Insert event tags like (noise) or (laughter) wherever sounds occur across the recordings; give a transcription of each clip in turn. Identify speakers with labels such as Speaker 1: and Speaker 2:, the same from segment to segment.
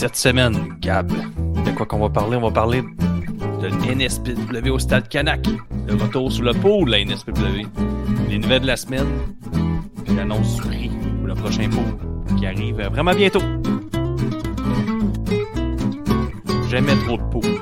Speaker 1: Cette semaine, Gab, de quoi qu'on va parler? On va parler de NSPW au Stade Canac, le retour sur le pot de la NSPW, les nouvelles de la semaine, puis l'annonce du prix pour le prochain pot qui arrive vraiment bientôt. Jamais trop de pots.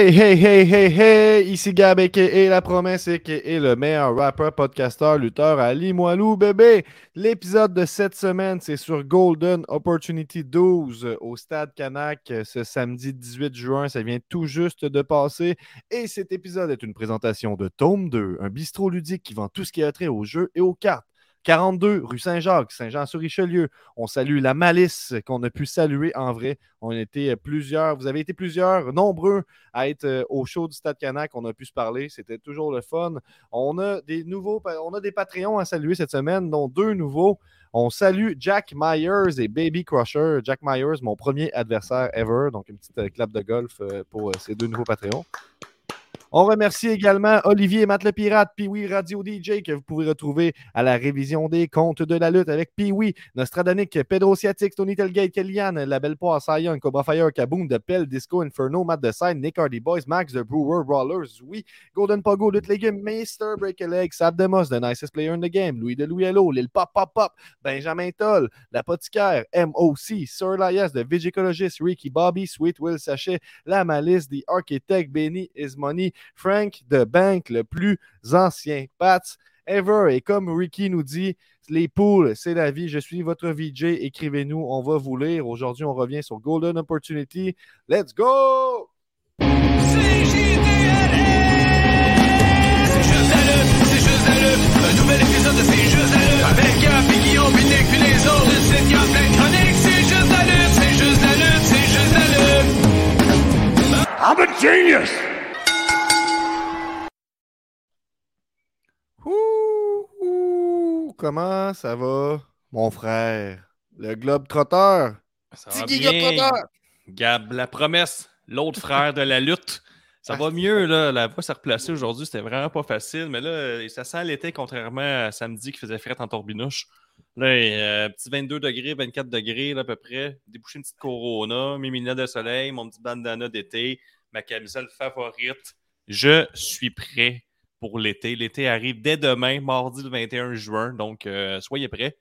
Speaker 2: Hey, hey, hey, hey, hey! Ici Gab et La Promesse et le meilleur rapper, podcasteur, lutteur à Limoilou, bébé! L'épisode de cette semaine, c'est sur Golden Opportunity 12 au Stade Canac ce samedi 18 juin. Ça vient tout juste de passer. Et cet épisode est une présentation de Tome 2, un bistrot ludique qui vend tout ce qui a trait aux jeux et aux cartes. 42 rue Saint-Jacques, Saint-Jean-sur-Richelieu. On salue la malice qu'on a pu saluer en vrai. On était plusieurs, vous avez été plusieurs, nombreux à être euh, au show du Stade Canac. On a pu se parler, c'était toujours le fun. On a des nouveaux, on a des Patreons à saluer cette semaine, dont deux nouveaux. On salue Jack Myers et Baby Crusher. Jack Myers, mon premier adversaire ever. Donc, une petite euh, clap de golf euh, pour ces deux nouveaux Patreons. On remercie également Olivier Matt le Pirate, Piwi Radio DJ, que vous pouvez retrouver à la révision des comptes de la lutte avec Piwi, Nostradanic, Pedro Ciatix, Tony Telgate, Kellyanne, La Belle Poire, Sion, Cobra Fire, Kaboom, The Pell, Disco Inferno, Matt The Nick Hardy Boys, Max The Brewer, Brawlers, oui, Golden Pogo, Lutte Légumes, Mr. Break a Leg, Sab Demos, The Nicest Player in the Game, Louis de Louis Hello, Lil Pop Pop Pop, Benjamin Toll, L'Apothicaire, MOC, Sir Lias, The Vigicologist, Ricky Bobby, Sweet Will Sachet, La Malice, The Architect, Benny Is Money, Frank de Bank, le plus ancien Pats ever. Et comme Ricky nous dit, les poules, c'est la vie. Je suis votre VJ. Écrivez-nous, on va vous lire. Aujourd'hui, on revient sur Golden Opportunity. Let's go! I'm a genius! Ouh, comment ça va, mon frère? Le Globe Trotteur.
Speaker 1: Ça va bien. Gab, la promesse, l'autre frère de la lutte. Ça va mieux, là. La voix s'est replacée aujourd'hui. C'était vraiment pas facile. Mais là, ça sent l'été, contrairement à samedi qui faisait fret en torbinouche. Là, euh, petit 22 degrés, 24 degrés, à peu près. Déboucher une petite corona, mes lunettes de soleil, mon petit bandana d'été, ma camisole favorite. Je suis prêt pour l'été. L'été arrive dès demain, mardi le 21 juin. Donc, euh, soyez prêts.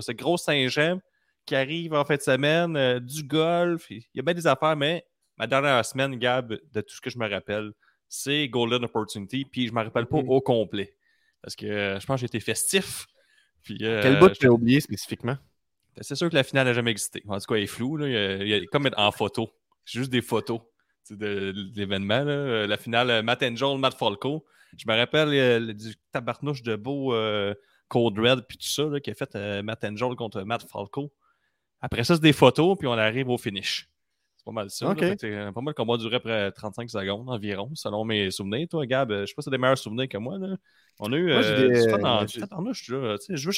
Speaker 1: Ce gros Saint-Jean qui arrive en fin de semaine, euh, du golf. Il y a bien des affaires, mais ma dernière semaine, Gab, de tout ce que je me rappelle, c'est Golden Opportunity. Puis je ne me rappelle pas mm. au complet. Parce que euh, je pense que j'ai été festif.
Speaker 2: Puis, Quel bout tu as oublié spécifiquement?
Speaker 1: Ben, c'est sûr que la finale n'a jamais existé. En tout cas, elle est floue. Là. Il, y a, comme en photo. C'est juste des photos de, l'événement. La finale, Matt Angel, Matt Falco. Je me rappelle euh, du tabarnouche de beau euh, Code Red puis tout ça qui a fait euh, Matt Angel contre Matt Falco. Après ça, c'est des photos, puis on arrive au finish. C'est pas mal ça. Okay. Là, pas mal le combat durait près 35 secondes environ, selon mes souvenirs. Toi, Gab, je sais pas si t'as des meilleurs souvenirs que moi. Là. On a eu. Moi, euh, des... je veux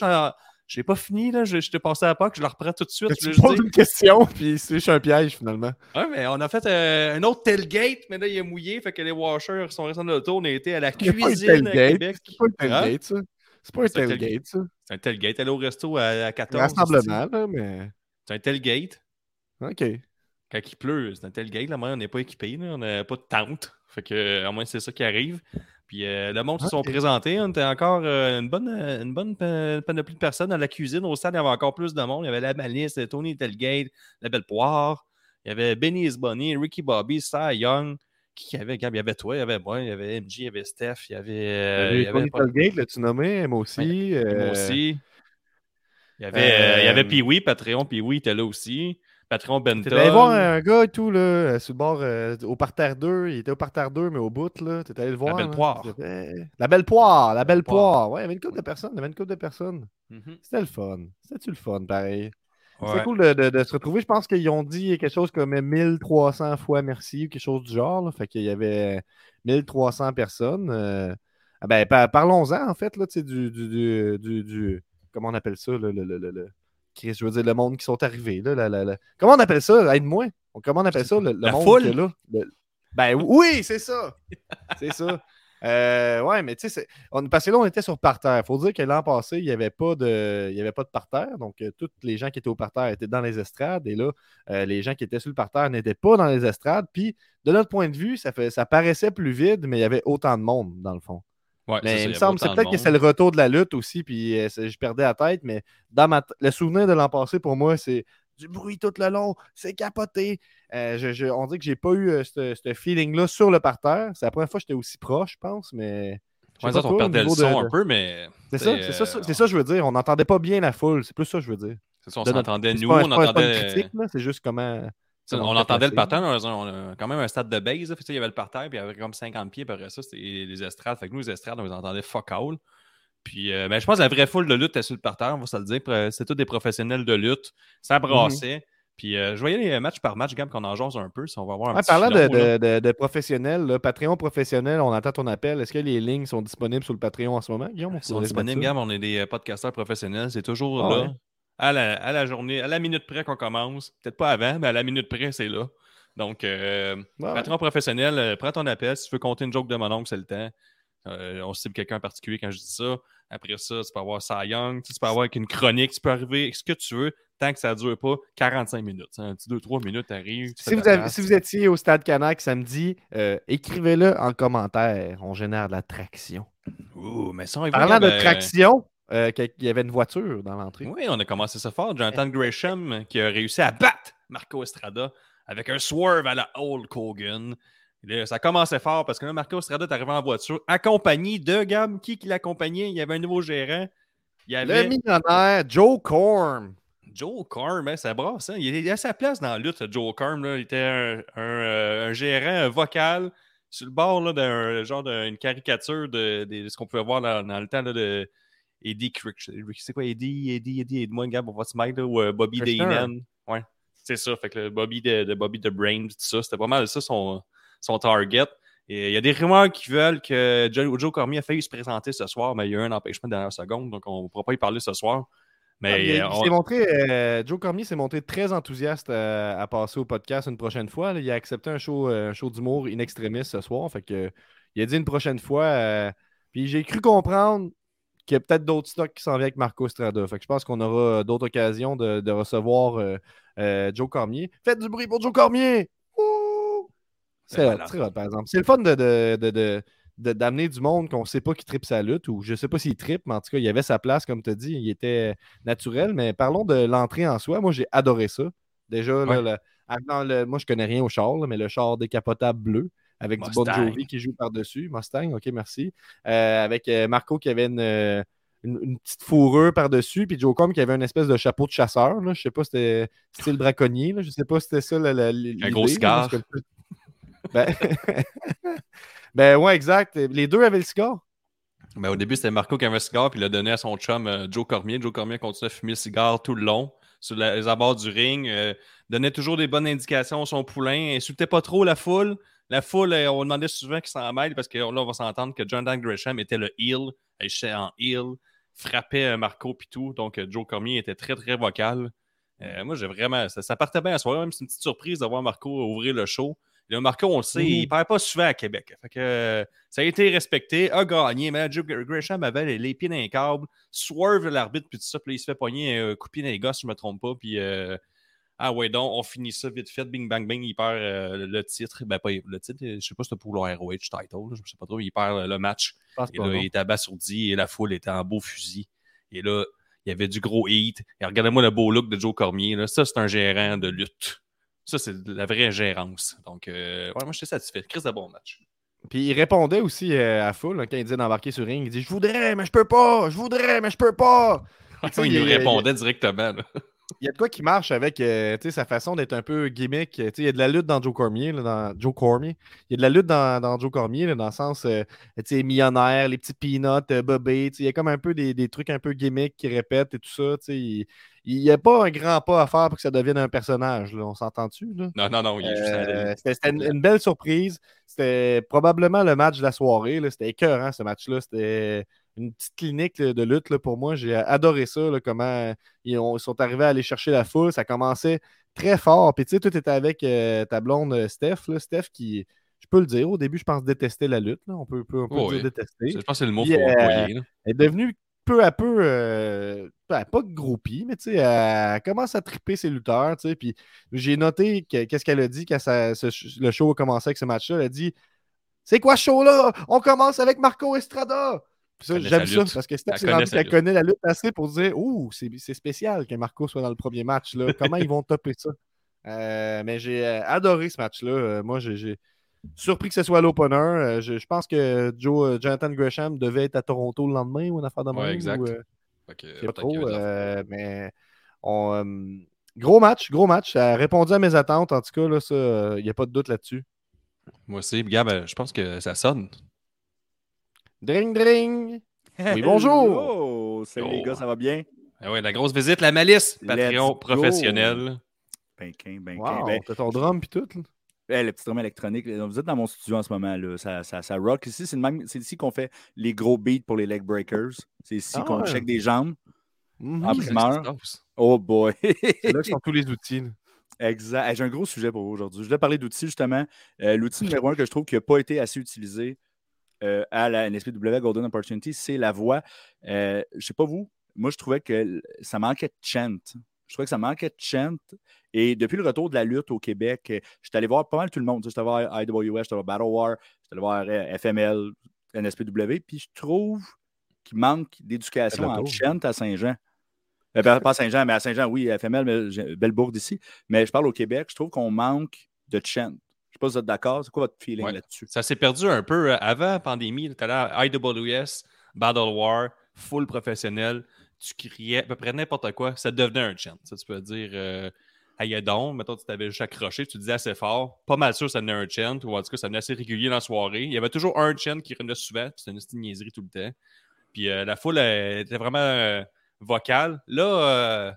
Speaker 1: je n'ai pas fini, là. Je, t'ai passé à pas que je la reprends tout de suite.
Speaker 2: Tu poses une question, (laughs) puis c'est un piège, finalement.
Speaker 1: Ouais, mais on a fait euh, un autre tailgate, mais là, il est mouillé. Fait que les washers sont restés dans l'auto. On a été à la cuisine à Québec.
Speaker 2: C'est pas un tailgate, ça. C'est pas un tailgate, ça.
Speaker 1: C'est un tailgate. Aller au resto à, 14.
Speaker 2: Rassemblement, là, mais.
Speaker 1: C'est un tailgate.
Speaker 2: OK.
Speaker 1: Quand il pleut, c'est un tailgate. Là, moi, on n'est pas équipé. On n'a pas de tente. Fait que, au moins, c'est ça qui arrive. Puis euh, le monde se sont présentés. On était encore euh, une bonne, euh, une bonne panoplie de personnes dans la cuisine. Au stade, il y avait encore plus de monde. Il y avait la Malice, Tony Telgate, la Belle Poire. Il y avait Benny Bonnie, Ricky Bobby, Cy Young. Qui y avait, Il y avait toi, il y avait moi, il y avait MJ, il y avait Steph, il y avait.
Speaker 2: il y avait Tony Telgate, l'as-tu nommé? Moi aussi.
Speaker 1: Moi aussi. Il y avait, il y avait Pee-Wee, Patreon, Pee-Wee était là aussi. Patron Benton.
Speaker 2: T'es allé voir un gars et tout, là, euh, sur le bord, euh, au parterre 2. Il était au parterre 2, mais au bout, là. T'es allé le voir.
Speaker 1: La belle poire.
Speaker 2: La belle poire, la belle poire. Ouais, il y avait une couple de personnes. Il y avait une couple de personnes.
Speaker 1: Mm-hmm.
Speaker 2: C'était le fun. C'était-tu le fun, pareil? C'est cool de, de, se retrouver. Je pense qu'ils ont dit quelque chose comme 1300 fois merci ou quelque chose du genre. Là. Fait qu'il y avait 1300 personnes. Euh, ah ben, parlons-en, en fait, là, du, du, du, du, Comment on appelle ça? le, le, le je veux dire, le monde qui sont arrivés. Là, Comment on appelle ça? Aide-moi. Comment on appelle ça? Le,
Speaker 1: la
Speaker 2: monde
Speaker 1: foule?
Speaker 2: là. Ben oui, c'est ça. (laughs) C'est ça. Euh, ouais, mais tu sais, parce que là, on était sur parterre. Il faut dire que l'an passé, il n'y avait, pas de... Il avait pas de parterre. Donc, euh, tous les gens qui étaient au parterre étaient dans les estrades. Et là, euh, les gens qui étaient sur le parterre n'étaient pas dans les estrades. Puis, de notre point de vue, ça, fait... ça paraissait plus vide, mais il y avait autant de monde, dans le fond mais il me semble, c'est peut-être que c'est le retour de la lutte aussi, puis euh, je perdais la tête, mais dans ma le souvenir de l'an passé, pour moi, c'est du bruit tout le long, c'est capoté. Euh, je, on dit que j'ai pas eu euh, ce feeling-là sur le parterre. C'est la première fois que j'étais aussi proche, je pense, mais.
Speaker 1: Ouais, ça, on perdait le son un peu, mais.
Speaker 2: C'est ça, c'est ça, c'est ça, je veux dire. On n'entendait pas bien la foule. C'est plus ça que je veux dire.
Speaker 1: C'est ça, on s'entendait, nous, on entendait.
Speaker 2: C'est juste comment.
Speaker 1: On, entendait le parterre, on a quand même un stade de base. il y avait le parterre, puis il y avait comme 50 pieds, après ça, c'était les estrades. Fait que nous, les estrades, on les entendait fuck all. Puis, euh, ben, je pense que la vraie foule de lutte était sur le parterre, on va se le dire. C'était tous des professionnels de lutte. Ça brassait. Mhm. Puis, euh, je voyais les matchs par match, Gab, qu'on en jase un peu. Si on va voir un petit
Speaker 2: Parlant de, de, de, professionnels, Patreon professionnel, on attend ton appel. Est-ce que les lignes sont disponibles sur le Patreon en ce moment, Guillaume?
Speaker 1: Ils sont disponibles, Gab. On est des euh, podcasteurs professionnels. C'est toujours ah là à la, journée, à la minute près qu'on commence. Peut-être pas avant, mais à la minute près, c'est là. Donc, euh, patron professionnel, euh, prends ton appel. Si tu veux compter une joke de mon oncle, c'est le temps. Euh, on cible quelqu'un en particulier quand je dis ça. Après ça, tu peux avoir Cy Young, tu peux avoir avec une chronique, tu peux arriver ce que tu veux, tant que ça ne dure pas 45 minutes. Un petit 2-3 minutes, arrive.
Speaker 2: Si vous, si vous étiez au Stade Canac samedi, écrivez-le en commentaire. On génère de la traction.
Speaker 1: Ouh, mais ça,
Speaker 2: Parlant de traction, euh, qu'il y avait une voiture dans l'entrée.
Speaker 1: Oui, on a commencé ça fort. Jonathan Gresham qui a réussi à battre Marco Estrada avec un swerve à la Old Hogan. ça commençait fort parce que là, Marco Estrada est arrivé en voiture accompagné de Gab. Qui, qui l'accompagnait? Il y avait un nouveau gérant. Il y avait...
Speaker 2: Le millionnaire Joe Corm.
Speaker 1: Joe Corm, hein, ça brasse. Hein? Il a sa place dans la lutte, Joe Corm. Il était un, euh, gérant vocal sur le bord d'un genre d'une caricature de, ce qu'on pouvait voir dans le temps de Eddie C'est quoi Eddie, Eddie, Eddie, aide-moi, Gab, on va se mettre, ou euh, Bobby Daynan. Ouais, c'est ça. Fait que le Bobby de, de, Bobby the Brain, tout ça, c'était pas mal ça son, son target. Et il y a des rumeurs qui veulent que Joe, Joe Cormier a failli se présenter ce soir, mais il y a eu un empêchement de dernière seconde, donc on ne pourra pas y parler ce soir. Mais
Speaker 2: ah, il, montré, euh, Joe Cormier s'est montré très enthousiaste euh, à, passer au podcast une prochaine fois. Il a accepté un show, un show d'humour in extremis ce soir. Fait que, il a dit une prochaine fois. puis j'ai cru comprendre qu'il y a peut-être d'autres stocks qui s'en viennent avec Marco Strada. Fait que je pense qu'on aura euh, d'autres occasions de, recevoir euh, euh, Joe Cormier. Faites du bruit pour Joe Cormier! C'est hot, par exemple. C'est le fun de, d'amener du monde qu'on ne sait pas qui tripe sa lutte, ou je ne sais pas s'il tripe, mais en tout cas, il y avait sa place, comme tu as dit, il était naturel. Mais parlons de l'entrée en soi. Moi, j'ai adoré ça. Déjà, là, le, moi, je connais rien au char, mais le char décapotable bleu avec du Bon Jovi qui joue par-dessus. Mustang, ok, merci. Euh, avec euh, Marco qui avait euh, une, petite fourrure par-dessus, puis Joe Com qui avait une espèce de chapeau de chasseur. Là. Je sais pas, c'était style braconnier. Là. Je sais pas si c'était ça. La,
Speaker 1: Un gros cigare.
Speaker 2: Ben... (laughs) ben... ouais, exact. Les deux avaient le cigare?
Speaker 1: Ben, au début, c'était Marco qui avait le cigare, puis il l'a donné à son chum Joe Cormier. Joe Cormier continue à fumer le cigare tout le long sur les abords du ring. donnait toujours des bonnes indications à son poulain. Insultait pas trop la foule. La foule, on demandait souvent qu'il s'en mêle parce que là, on va s'entendre que Jonathan Gresham était le heel. Il était en heel, frappait Marco et tout. Donc, Joe Cormier était très, très vocal. moi, j'ai vraiment. Ça, partait bien à soir. Même c'est une petite surprise de voir Marco ouvrir le show. Le Marco, on le sait, il ne perd pas souvent à Québec. Fait que, ça a été respecté, a gagné. Mais Joe Gresham avait les, pieds dans les câbles, swerve l'arbitre, puis tout ça. Puis il se fait pogner un coup de pied dans les gars, si je ne me trompe pas. Puis, euh, ah ouais, donc, on finit ça vite fait. Bing, bang, bang, il perd euh, le titre. Ben, pas le titre, je ne sais pas si c'était pour le ROH title. je ne sais pas trop. Il perd le match. Et là, il était abasourdi et la foule était en beau fusil. Et là, il y avait du gros heat. Et regardez-moi le beau look de Joe Cormier. Là. Ça, c'est un gérant de lutte. Ça, c'est la vraie gérance. Donc, euh, ouais, moi, je suis satisfait. Chris de bon match.
Speaker 2: Puis il répondait aussi euh, à Full quand il disait d'embarquer sur ring. Il dit Je voudrais, mais je peux pas. Je voudrais, mais je peux pas. (laughs)
Speaker 1: il, il, répondait directement.
Speaker 2: Il y a de quoi qui marche avec euh, sa façon d'être un peu gimmick. il y a de la lutte dans Joe Cormier, dans Joe Cormier. Il y a de la lutte dans, Joe Cormier, dans le sens euh, millionnaire, les petits peanuts, euh, bobé. Il y a comme un peu des, trucs un peu gimmick qui répètent et tout ça. Il n'y a pas un grand pas à faire pour que ça devienne un personnage. On s'entend-tu?
Speaker 1: Non, non, non.
Speaker 2: C'était une, belle surprise. C'était probablement le match de la soirée. C'était écœurant ce match-là. C'était une petite clinique de lutte pour moi. J'ai adoré ça, comment ils, sont arrivés à aller chercher la foule. Ça commençait très fort. Puis tu sais, tout était avec euh, ta blonde euh, Steph. Steph qui, je peux le dire, au début, je pense détester la lutte. On peut, peut, dire détester. Je
Speaker 1: pense que c'est le mot qu'il faut employer.
Speaker 2: Elle est devenue peu à peu, euh, ben, pas groupie, mais tu sais, elle commence à triper ses lutteurs. Puis j'ai noté qu'est-ce qu'elle a dit quand le show a commencé avec ce match-là. Elle a dit C'est quoi ce show-là? On commence avec Marco Estrada. J'aime ça parce que Steph, c'est qu'elle connaît la lutte assez pour dire Ouh, c'est spécial que Marco soit dans le premier match. Là. Comment ils vont topper ça? Euh, Mais j'ai euh, adoré ce match-là. Euh, moi, j'ai surpris que ce soit l'opener. Je, je, pense que Joe, Jonathan Gresham devait être à Toronto le lendemain ou une affaire de même.
Speaker 1: Ouais, exact.
Speaker 2: Ou, trop, mais on, gros match, gros match. Ça a répondu à mes attentes. En tout cas, il n'y a pas de doute là-dessus.
Speaker 1: Moi aussi, Gab, je pense que ça sonne.
Speaker 2: Dring, dring. Oui, bonjour. (laughs)
Speaker 3: Oh, salut les gars, ça va bien?
Speaker 1: Ah ouais, la grosse visite, la malice, Patreon professionnel.
Speaker 3: Benquin, benquin.
Speaker 2: Wow, ben, t'as ton drum puis tout.
Speaker 3: le petit drum électronique. Vous êtes dans mon studio en ce moment. Là. Ça, ça, ça rock. Ici, c'est ici qu'on fait les gros beats pour les leg breakers. C'est ici qu'on ah check des jambes.
Speaker 2: Mm -hmm.
Speaker 3: Oh boy.
Speaker 2: c'est là que sont (laughs) tous les outils.
Speaker 3: Exact. J'ai un gros sujet pour vous aujourd'hui. Je voulais parler d'outils, justement. Euh, l'outil numéro un que je trouve qui n'a pas été assez utilisé, euh, à la NSPW Golden Opportunity, c'est la voix. Euh, je ne sais pas vous, moi je trouvais que ça manquait de chant. Je trouvais que ça manquait de chant. Et depuis le retour de la lutte au Québec, euh, je suis allé voir pas mal tout le monde. Je suis allé voir IWS, je suis allé voir Battle War, je suis allé voir FML, NSPW. Puis je trouve qu'il manque d'éducation en chant à Saint-Jean. pas à Saint-Jean, mais à Saint-Jean, oui, FML, mais Bellebourg d'ici. Mais je parle au Québec, je trouve qu'on manque de chant sais pas si vous êtes d'accord. C'est quoi votre feeling là-dessus?
Speaker 1: Ça s'est perdu un peu euh, avant la pandémie. Tu à IWS, Battle War, full professionnel. Tu criais à peu près n'importe quoi. Ça devenait un chant. Ça, tu peux dire euh, Ayadon, mettons, tu t'avais juste accroché, tu disais assez fort. Pas mal sûr ça devenait un chant, ou en tout cas, ça devenait assez régulier dans la soirée. Il y avait toujours un chant qui revenait souvent, c'était une niaiserie tout le temps. Puis euh, la foule était vraiment vocale. Là,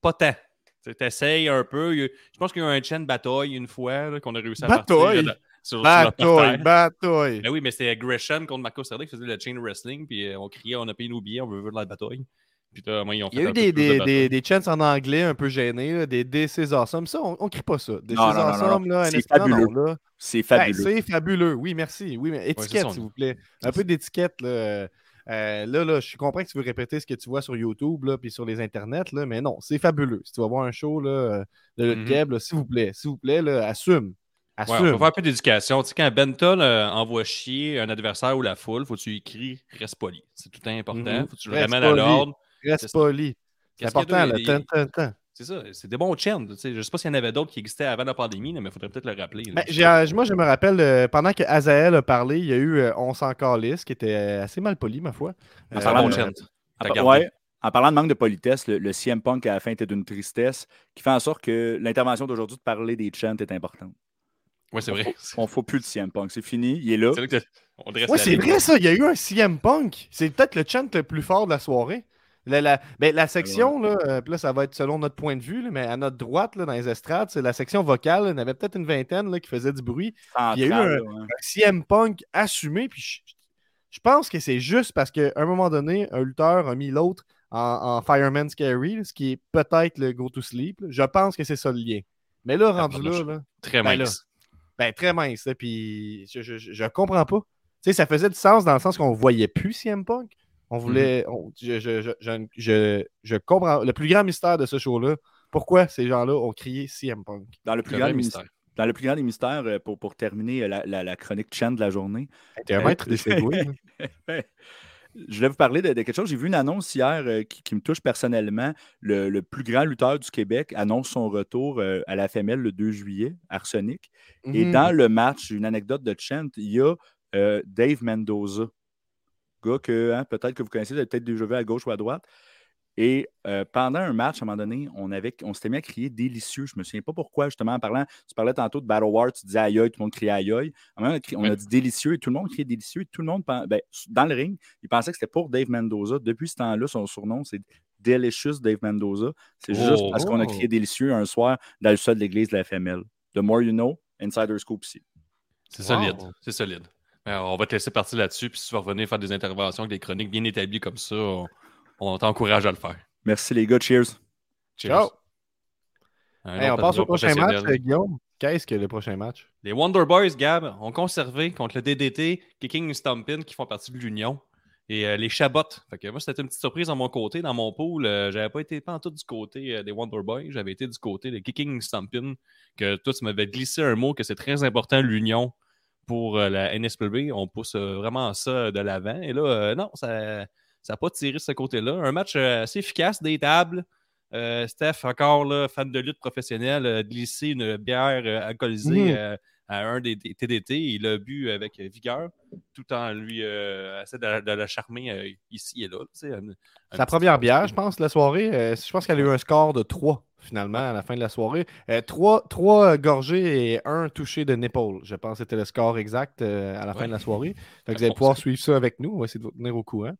Speaker 1: pas tant. Tu essayes un peu. Je pense qu'il y a eu un chaîne bataille une fois qu'on a réussi à
Speaker 2: bataille. partir. Sur, bataille, bataille.
Speaker 1: Ben oui, mais c'était Gresham contre Marco Serda qui faisait le chain wrestling. Puis euh, on criait, on a payé nos billets, on veut voir la bataille. Puis là, moi, ils ont fait
Speaker 2: Il y a eu des, des, des, des chants en anglais un peu gênés, des This is awesome. Ça, on, ne crie pas ça. This is awesome, là,
Speaker 3: c'est fabuleux. C'est fabuleux.
Speaker 2: c'est fabuleux. Oui, merci. Oui, mais étiquette, s'il vous plaît. Un peu d'étiquette, là. Euh, là, là, je comprends que tu veux répéter ce que tu vois sur YouTube puis sur les internets, là, mais non, c'est fabuleux. Si tu vas voir un show là, euh, de mm s'il vous plaît, s'il vous plaît, là, assume. Assume.
Speaker 1: Ouais, on va faire un peu d'éducation. Tu sais, quand Benton euh, envoie chier un adversaire ou la foule, faut que tu écris reste poli. C'est tout important. Mm -hmm. Faut que tu le ramènes à l'ordre.
Speaker 2: Reste poli. C'est important, le
Speaker 1: c'est ça, c'est des bons chants. Je ne sais pas s'il y en avait d'autres qui existaient avant la pandémie, mais il faudrait peut-être le rappeler.
Speaker 2: Ben, euh, moi, je me rappelle, euh, pendant que Azael a parlé, il y a eu euh, On s'en calisse, qui était assez mal poli, ma foi.
Speaker 1: En parlant,
Speaker 3: de, en parlant de manque de politesse, le, CM Punk à la fin était d'une tristesse qui fait en sorte que l'intervention d'aujourd'hui de parler des chants est importante.
Speaker 1: Oui, c'est vrai.
Speaker 3: On ne faut plus de CM Punk. C'est fini, il est là.
Speaker 2: Oui, c'est vrai ça. Il y a eu un CM Punk. C'est peut-être le chant le plus fort de la soirée. La, la, ben, la section, là, euh, là, ça va être selon notre point de vue, mais à notre droite, là, dans les estrades, c'est la section vocale. Il y en avait peut-être une vingtaine là, qui faisait du bruit. il y a eu un, CM Punk assumé. Puis je, pense que c'est juste parce qu'à un moment donné, un lutteur a mis l'autre en, Fireman's Carry, ce qui est peut-être le Go to Sleep. Je pense que c'est ça le lien. Mais là, rendu là,
Speaker 1: Très
Speaker 2: ben
Speaker 1: mince.
Speaker 2: ben, très mince. Puis je, je, je, comprends pas. Tu sais, ça faisait du sens dans le sens qu'on voyait plus CM Punk. On mhm. voulait. je, je, comprends. Le plus grand mystère de ce show-là, pourquoi ces gens-là ont crié CM Punk?
Speaker 3: Dans le plus grand mystère. Dans le plus grand des mystères, euh, pour, pour terminer euh, la, la, chronique Chen de la journée.
Speaker 2: T'es un euh, maître des (laughs)
Speaker 3: Je voulais vous parler de, quelque chose. J'ai vu une annonce hier qui, me touche personnellement. Le, plus grand lutteur du Québec annonce son retour à la FML le 2 juillet, Arsenic. Et mhm. dans le match, une anecdote de Chant, il y a Dave Mendoza, gars que hein, peut-être que vous connaissez, vous avez peut-être déjà vu à gauche ou à droite. Et euh, pendant un match, à un moment donné, on, avait, on s'était mis à crier délicieux. Je ne me souviens pas pourquoi, justement, en parlant. Tu parlais tantôt de Battle War, tu disais aïe aïe, tout le monde criait aïe aïe. On a, dit délicieux et tout le monde criait délicieux. tout le monde, ben, dans le ring, il pensait que c'était pour Dave Mendoza. Depuis ce temps-là, son surnom, c'est Delicious Dave Mendoza. C'est juste parce qu'on a crié oh! délicieux un soir dans le sol de l'église de la FML. The more you know, Insider Scoop ici.
Speaker 1: C'est solide. C'est solide. Ben, on va te laisser partir là-dessus, puis si tu vas revenir faire des interventions avec des chroniques bien établies comme ça, on, t'encourage à le faire.
Speaker 3: Merci les gars, cheers.
Speaker 2: Ciao. on passe au prochain match, Guillaume. Qu'est-ce que le prochain match?
Speaker 1: Les Wonder Boys, Gab, ont conservé contre le DDT, Kicking et Stompin, qui font partie de l'Union. Et euh, les Chabot. Fait que moi, c'était une petite surprise dans mon côté, dans mon pool. Euh, j'avais pas été pas en tout du côté euh, des Wonder Boys, j'avais été du côté des Kicking Stompin, que toi, tu m'avais glissé un mot que c'est très important, l'Union pour euh, la NSPB. On pousse euh, vraiment ça de l'avant. Et là, euh, non, ça n'a pas tiré de ce côté-là. Un match assez efficace, des tables. Steph, encore là, fan de lutte professionnelle, a glissé une bière alcoolisée mmh. À un des, TDT. Il a bu avec vigueur, tout en lui essaie de, la charmer ici et là.
Speaker 2: Sa première bière, je pense, la soirée. je pense qu'elle a eu un score de 3 finalement, à la fin de la soirée. Euh, trois, trois, gorgées et un touché de nipple. Je pense c'était le score exact euh, à la fin de la soirée. (laughs) vous allez pouvoir suivre ça avec nous. On va essayer de vous tenir au courant.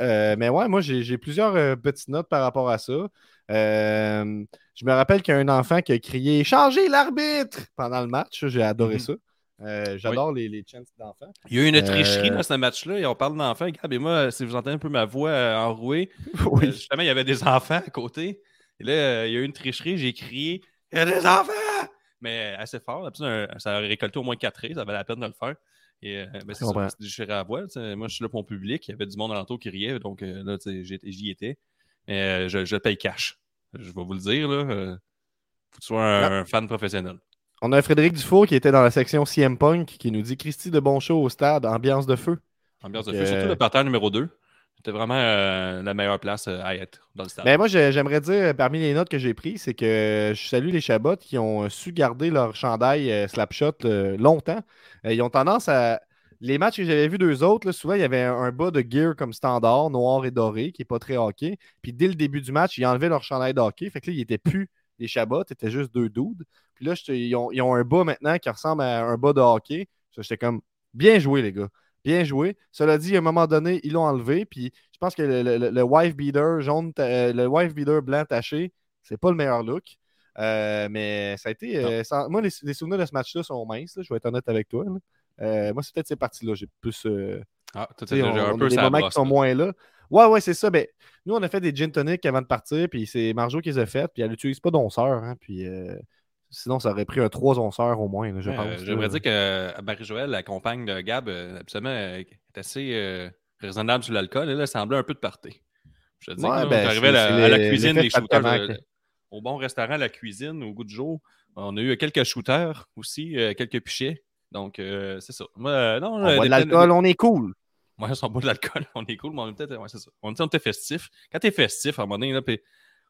Speaker 2: Euh, mais ouais, moi, j'ai plusieurs petites notes par rapport à ça. Je me rappelle qu'il y a un enfant qui a crié Changez l'arbitre pendant le match. J'ai adoré mm-hmm. ça. J'adore les, les chants d'enfants.
Speaker 1: Il y a eu une tricherie dans ce match-là et on parle d'enfants. Gab et moi, si vous entendez un peu ma voix enrouée, (laughs) oui. justement, il y avait des enfants à côté. Et là, euh, il y a eu une tricherie, j'ai crié Il y a des enfants Mais assez fort. ça a récolté au moins 4 rires, ça valait la peine de le faire. Et euh, ben, c'est ça, à voix. Moi, je suis là pour mon public. Il y avait du monde alentour qui riait, donc euh, là, j'y étais. Mais je, je, paye cash. Je vais vous le dire. Là, faut que tu sois un, fan professionnel.
Speaker 2: On a Frédéric Dufour qui était dans la section CM Punk qui nous dit Christy de bon show au stade, ambiance de feu.
Speaker 1: Ambiance de feu, surtout le parterre numéro 2. C'était vraiment euh, la meilleure place euh, à être dans le stade.
Speaker 2: Mais ben, moi, j'aimerais dire, parmi les notes que j'ai prises, c'est que je salue les Chabots qui ont su garder leur chandail euh, Slapshot longtemps. ils ont tendance à. Les matchs que j'avais vus d'eux autres, souvent, il y avait un, bas de gear comme standard, noir et doré, qui n'est pas très hockey. Puis dès le début du match, ils enlevaient leur chandail de hockey. Fait que là, ils n'étaient plus des Chabots, étaient juste deux dudes. Puis là, ils ont, ils ont, un bas maintenant qui ressemble à un bas de hockey. J'étais comme, bien joué, les gars. Bien joué. Cela dit, à un moment donné, ils l'ont enlevé. Puis je pense que le, wife beater jaune, euh, le wife beater blanc taché, c'est pas le meilleur look. Euh, mais ça a été. Euh, moi, les, souvenirs de ce match-là sont minces. je vais être honnête avec toi. Moi, c'est peut-être ces parties-là. J'ai plus. ah, tu sais, un peu des moments qui sont moins là. Ouais, ouais, c'est ça. Ben, nous, on a fait des gin tonic avant de partir. Puis c'est Marjo qui les a fait. Puis elle n'utilise pas d'onceur. Hein, puis Sinon, ça aurait pris un 3 onceurs au moins, je pense.
Speaker 1: J'aimerais dire que Marie-Joëlle, la compagne de Gab, euh, absolument, est assez euh, raisonnable sur l'alcool. Elle, semblait un peu de party. Je te dis, ouais, ben, à, la, cuisine, les shooters. Euh, au bon restaurant, à la cuisine, au goût du jour, on a eu quelques shooters aussi, quelques pichets. Donc, c'est ça.
Speaker 2: non, on boit de l'alcool, on est cool.
Speaker 1: Moi, on boit de l'alcool, on est cool, mais on est peut-être. Ouais, c'est ça. On, on était festif. Quand t'es festif, à un moment donné, là,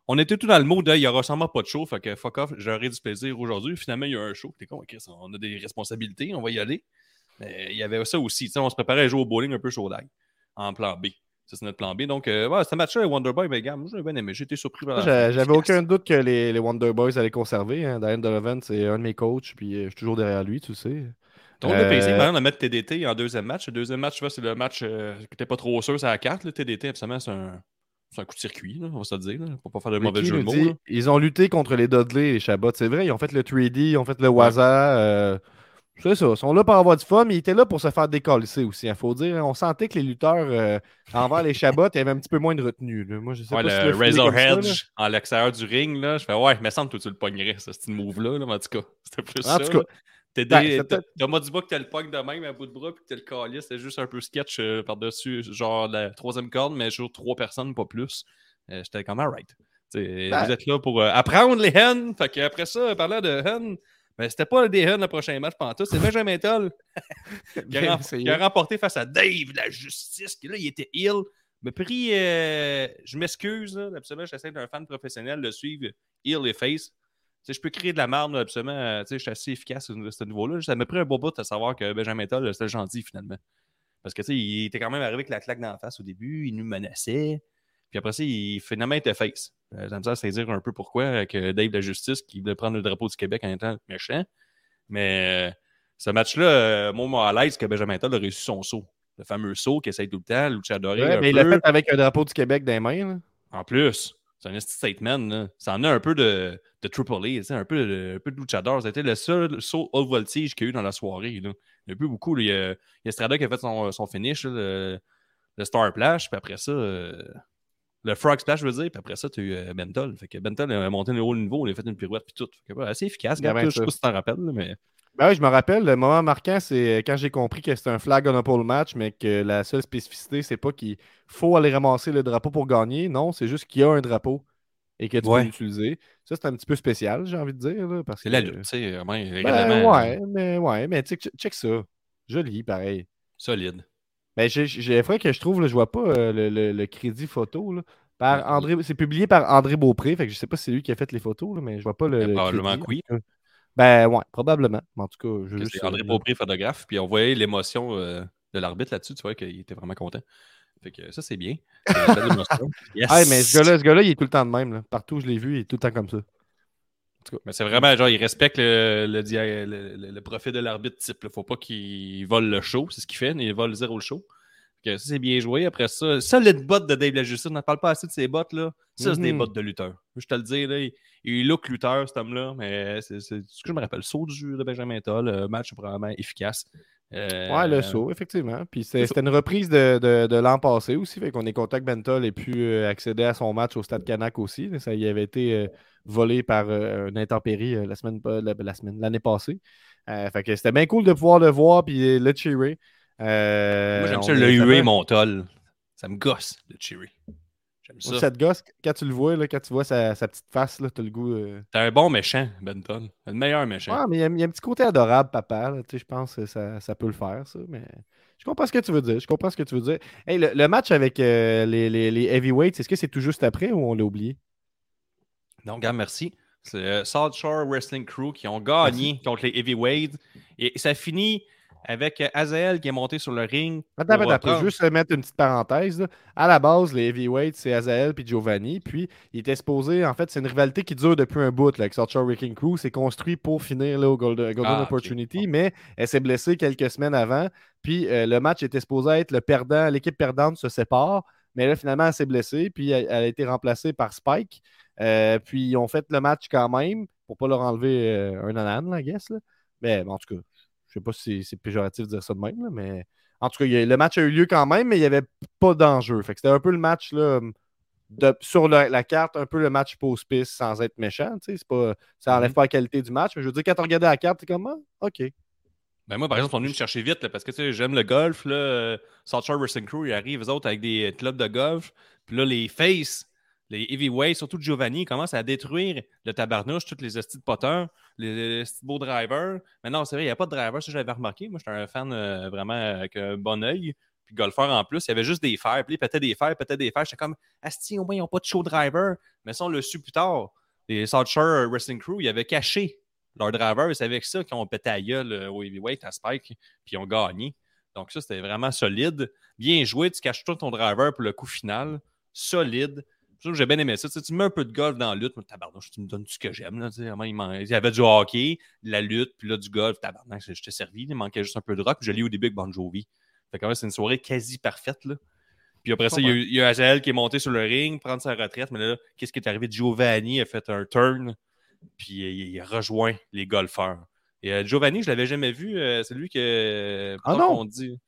Speaker 1: on était tout dans le mode, il n'y aura sûrement pas de show, fait que fuck off, j'aurai du plaisir aujourd'hui. Finalement, il y a un show. T'es con, on a des responsabilités, on va y aller. Mais il y avait ça aussi. On se préparait à jouer au bowling un peu chaud d'ail en plan B. Ça, c'est notre plan B. Donc, euh, ouais, ce match-là, Wonderboy, mais gars, moi, j'ai bien aimé. J'ai été surpris par
Speaker 2: J'avais aucun doute que les, les Wonder Boys allaient conserver. Hein. Diane Donovan, c'est un de mes coachs, puis euh, je suis toujours derrière lui, tu sais.
Speaker 1: Donc, euh... le PC, par exemple, mettre TDT en deuxième match. Le deuxième match, c'est le match euh, qui n'était pas trop sûr, c'est la carte. Le TDT, absolument, c'est un, c'est un coup de circuit, on va se dire, pour pas faire de mauvais jeu de mots.
Speaker 2: dit,
Speaker 1: là.
Speaker 2: ils ont lutté contre les Dudley et les Chabot. C'est vrai, ils ont fait le 3D, ils ont fait le Waza. euh, c'est ça. Ils sont là pour avoir du fun, mais ils étaient là pour se faire décalisser aussi. Il faut dire, on sentait que les lutteurs euh, envers les Chabot, avait un petit peu moins de retenue. là. Moi, je sais
Speaker 1: Ouais,
Speaker 2: pas si
Speaker 1: le
Speaker 2: l'as filé
Speaker 1: Razor
Speaker 2: là.
Speaker 1: Hedge en l'extérieur du ring, là, je fais ouais, mais semble que tu le pognerais, ce move-là, là, mais en tout cas. (laughs) C'était plus
Speaker 2: En
Speaker 1: ça.
Speaker 2: tout cas,
Speaker 1: là. T'es
Speaker 2: ben,
Speaker 1: dit pas que t'as le pogne de même à bout de bras puis que t'as le calice, c'était juste un peu sketch euh, par-dessus, genre la troisième corde, mais sur trois personnes, pas plus. Euh, J'étais comme alright.
Speaker 2: Ben-
Speaker 1: Vous êtes là pour euh, apprendre les hennes. Fait que après ça, parlant de hennes, ben, c'était pas des hennes le prochain match pendant tout, c'est Benjamin Toll (laughs) qui a, qui remporté face à Dave, la justice, qui là, il était ill. Me pris, euh, je m'excuse, là, absolument, j'essaie d'un fan professionnel de suivre ill et face. Je peux créer de la merde, là, absolument. euh, tu sais, je suis assez efficace à ce niveau-là. Ça m'a pris un beau bout de savoir que Benjamin Toll, c'était gentil finalement. Parce que tu sais, il était quand même arrivé avec la claque dans la face au début, il nous menaçait. Puis après ça, il finalement était face. Euh, J'aime ça saisir un peu pourquoi euh, que Dave la Justice, qui voulait prendre le drapeau du Québec en étant méchant. Mais euh, ce match-là, euh, moi, moi, à l'aise que Benjamin Toll a réussi son saut. Le fameux saut qu'il essaye tout le temps, Luchador.
Speaker 2: Ouais, mais il l'a fait avec un drapeau du Québec dans les mains. là.
Speaker 1: En plus, c'est un statement. Là. Ça en a un peu de, de Triple A, tu sais, un peu de, un peu de Luchador. C'était le seul saut haut voltige qu'il y a eu dans la soirée. Là. Il y a plus beaucoup. là. Il y a, il y a Strada qui a fait son, son finish, là, le, le Star Splash, puis après ça, euh, le Frog Splash, je veux dire, puis après ça, tu as eu euh, Bentol. Fait que Bentol a monté un haut niveau, il a fait une pirouette, puis tout. Fait que, assez efficace.
Speaker 2: Avait
Speaker 1: Regarde, je sais pas si tu t'en rappelles, mais
Speaker 2: Ben oui, je me rappelle, le moment marquant, c'est quand j'ai compris que c'était un flag on a pole match, mais que la seule spécificité, c'est pas qu'il faut aller ramasser le drapeau pour gagner. Non, c'est juste qu'il y a un drapeau et que tu
Speaker 1: Ouais.
Speaker 2: peux l'utiliser. Ça, c'est un petit peu spécial, j'ai envie de dire. là, parce
Speaker 1: c'est la lutte, tu sais,
Speaker 2: Ben, ouais, mais ouais, mais sais, check ça. Joli, pareil.
Speaker 1: solide.
Speaker 2: Ben, j'ai, faudrait que je trouve, là, je vois pas euh, le, le- le crédit photo. Là, par. André, c'est publié par André Beaupré, fait que je sais pas si c'est lui qui a fait les photos, là, mais je vois pas le.
Speaker 1: Ben,
Speaker 2: le
Speaker 1: probablement oui.
Speaker 2: En tout cas. Ben ouais, probablement. Mais en tout cas, je juste,
Speaker 1: André
Speaker 2: euh,
Speaker 1: Beaupré, photographe, puis on voyait l'émotion euh, de l'arbitre là-dessus, tu vois qu'il était vraiment content. Fait que ça, c'est bien. Yes!
Speaker 2: Ah, (laughs) mais ce gars-là, ce gars-là, il est tout le temps de même. là. Partout où je l'ai vu, il est tout le temps comme ça.
Speaker 1: Mais c'est vraiment genre, il respecte le, le, le- le- le profil de l'arbitre type. là. Faut pas qu'il vole le show, c'est ce qu'il fait, mais il vole zéro le show. Fait que ça, c'est bien joué. Après ça, solide botte de Dave la Justice. On n'en parle pas assez de ces bottes là. Ça, c'est des
Speaker 2: Mhm.
Speaker 1: bottes de lutteur. Je te le dis, là, il, il look lutteur, cet homme-là, mais c'est ce que je me rappelle. Saut du de Benjamin Toll, euh, match vraiment efficace. Euh,
Speaker 2: Ouais, le saut, effectivement. Puis c'était une reprise de, de- de l'an passé aussi. Fait qu'on est content que Bentol ait pu euh, accéder à son match au Stade Canac aussi. Ça y avait été euh, volé par euh, une intempérie la semaine pas- la, la semaine l'année passée. Euh, fait que c'était bien cool de pouvoir le voir puis le cheerer. Euh,
Speaker 1: Moi, j'aime ça le huer mon Toll. Ça me gosse, le cheery. J'aime ça.
Speaker 2: Cette gosse, quand tu le vois, là, quand tu vois sa, sa petite face, t'as le goût. euh,
Speaker 1: T'es un bon méchant, Ben Toll. Le meilleur méchant.
Speaker 2: Ouais, mais il y, y a un petit côté adorable, papa. Je pense que ça, ça peut le faire, ça. Mais je comprends ce que tu veux dire. Je comprends ce que tu veux dire. Hey, le, le match avec euh, les, les, les heavyweights, est-ce que c'est tout juste après ou on l'a oublié?
Speaker 1: Donc, gars, merci. C'est euh, South Shore Wrestling Crew qui ont gagné contre les Heavyweights. Et ça finit avec euh, Azael qui est monté sur le ring.
Speaker 2: Attends, attends,
Speaker 1: reprendre-
Speaker 2: juste mettre une petite parenthèse. là. À la base, les heavyweights, c'est Azael puis Giovanni. Puis, il était supposé, en fait, c'est une rivalité qui dure depuis un bout là, avec Shore Wrestling Crew. C'est construit pour finir là, au Golden, Golden
Speaker 1: Ah.
Speaker 2: Opportunity, mais elle s'est blessée quelques semaines avant. Puis, euh, le match était supposé être le perdant. L'équipe perdante se sépare. Mais là, finalement, elle s'est blessée. Puis, elle, elle a été remplacée par Spike. Euh, puis, ils ont fait le match quand même pour pas leur enlever euh, un anan, I guess. Là. Mais bon, en tout cas, je sais pas si c'est péjoratif de dire ça de même, là, mais en tout cas, a- le match a eu lieu quand même, mais il n'y avait pas d'enjeu. Fait que c'était un peu le match là, de- sur la, la carte, un peu le match post-piste sans être méchant. c'est Pas, ça n'enlève
Speaker 1: Mhm.
Speaker 2: pas la qualité du match. Mais je veux dire, quand tu regardais la carte, t'es comme ah, OK.
Speaker 1: Ben moi, par exemple, ils sont venus me chercher vite là, parce que tu sais, j'aime le golf. Là, euh, Wrestling Crew, ils arrivent, eux autres, avec des clubs de golf. Puis là, les Face, les Heavyweights, surtout Giovanni, commencent à détruire le tabarnouche, tous les estis de poteurs, les, les beaux drivers. Mais non, c'est vrai, il n'y a pas de driver, ça j'avais remarqué. Moi, j'étais un fan euh, vraiment avec un bon œil. Puis golfeur en plus, il y avait juste des fers. Puis ils pétaient des fers, pétaient des fers. J'étais comme, Asti, au moins, ils n'ont pas de show driver. Mais ça, on le su plus tard. Les Shore Wrestling Crew, ils avaient caché leur driver. C'est avec ça qu'ils ont pété à gueule euh, au heavyweight à Spike. Puis ils ont gagné. Donc ça, c'était vraiment solide. Bien joué. Tu caches tout ton driver pour le coup final. Solide. J'ai bien aimé ça. Tu, mets un peu de golf dans la lutte. Mais tabarnouche, tu me donnes tout ce que j'aime. Il, y avait du hockey, de la lutte, puis là, du golf. Tabarnak, je t'ai servi. Il manquait juste un peu de rock. puis Je l'ai au début avec Bon Jovi. Fait que c'est une soirée quasi parfaite. Là. Puis après ça, il y, a, y a qui est monté sur le ring, prendre sa retraite. Mais là, qu'est-ce qui est arrivé? Giovanni a fait un turn, puis il, a rejoint les golfeurs. Et euh, Giovanni, je l'avais jamais vu. euh, c'est lui que.
Speaker 2: Ah non?
Speaker 1: dit.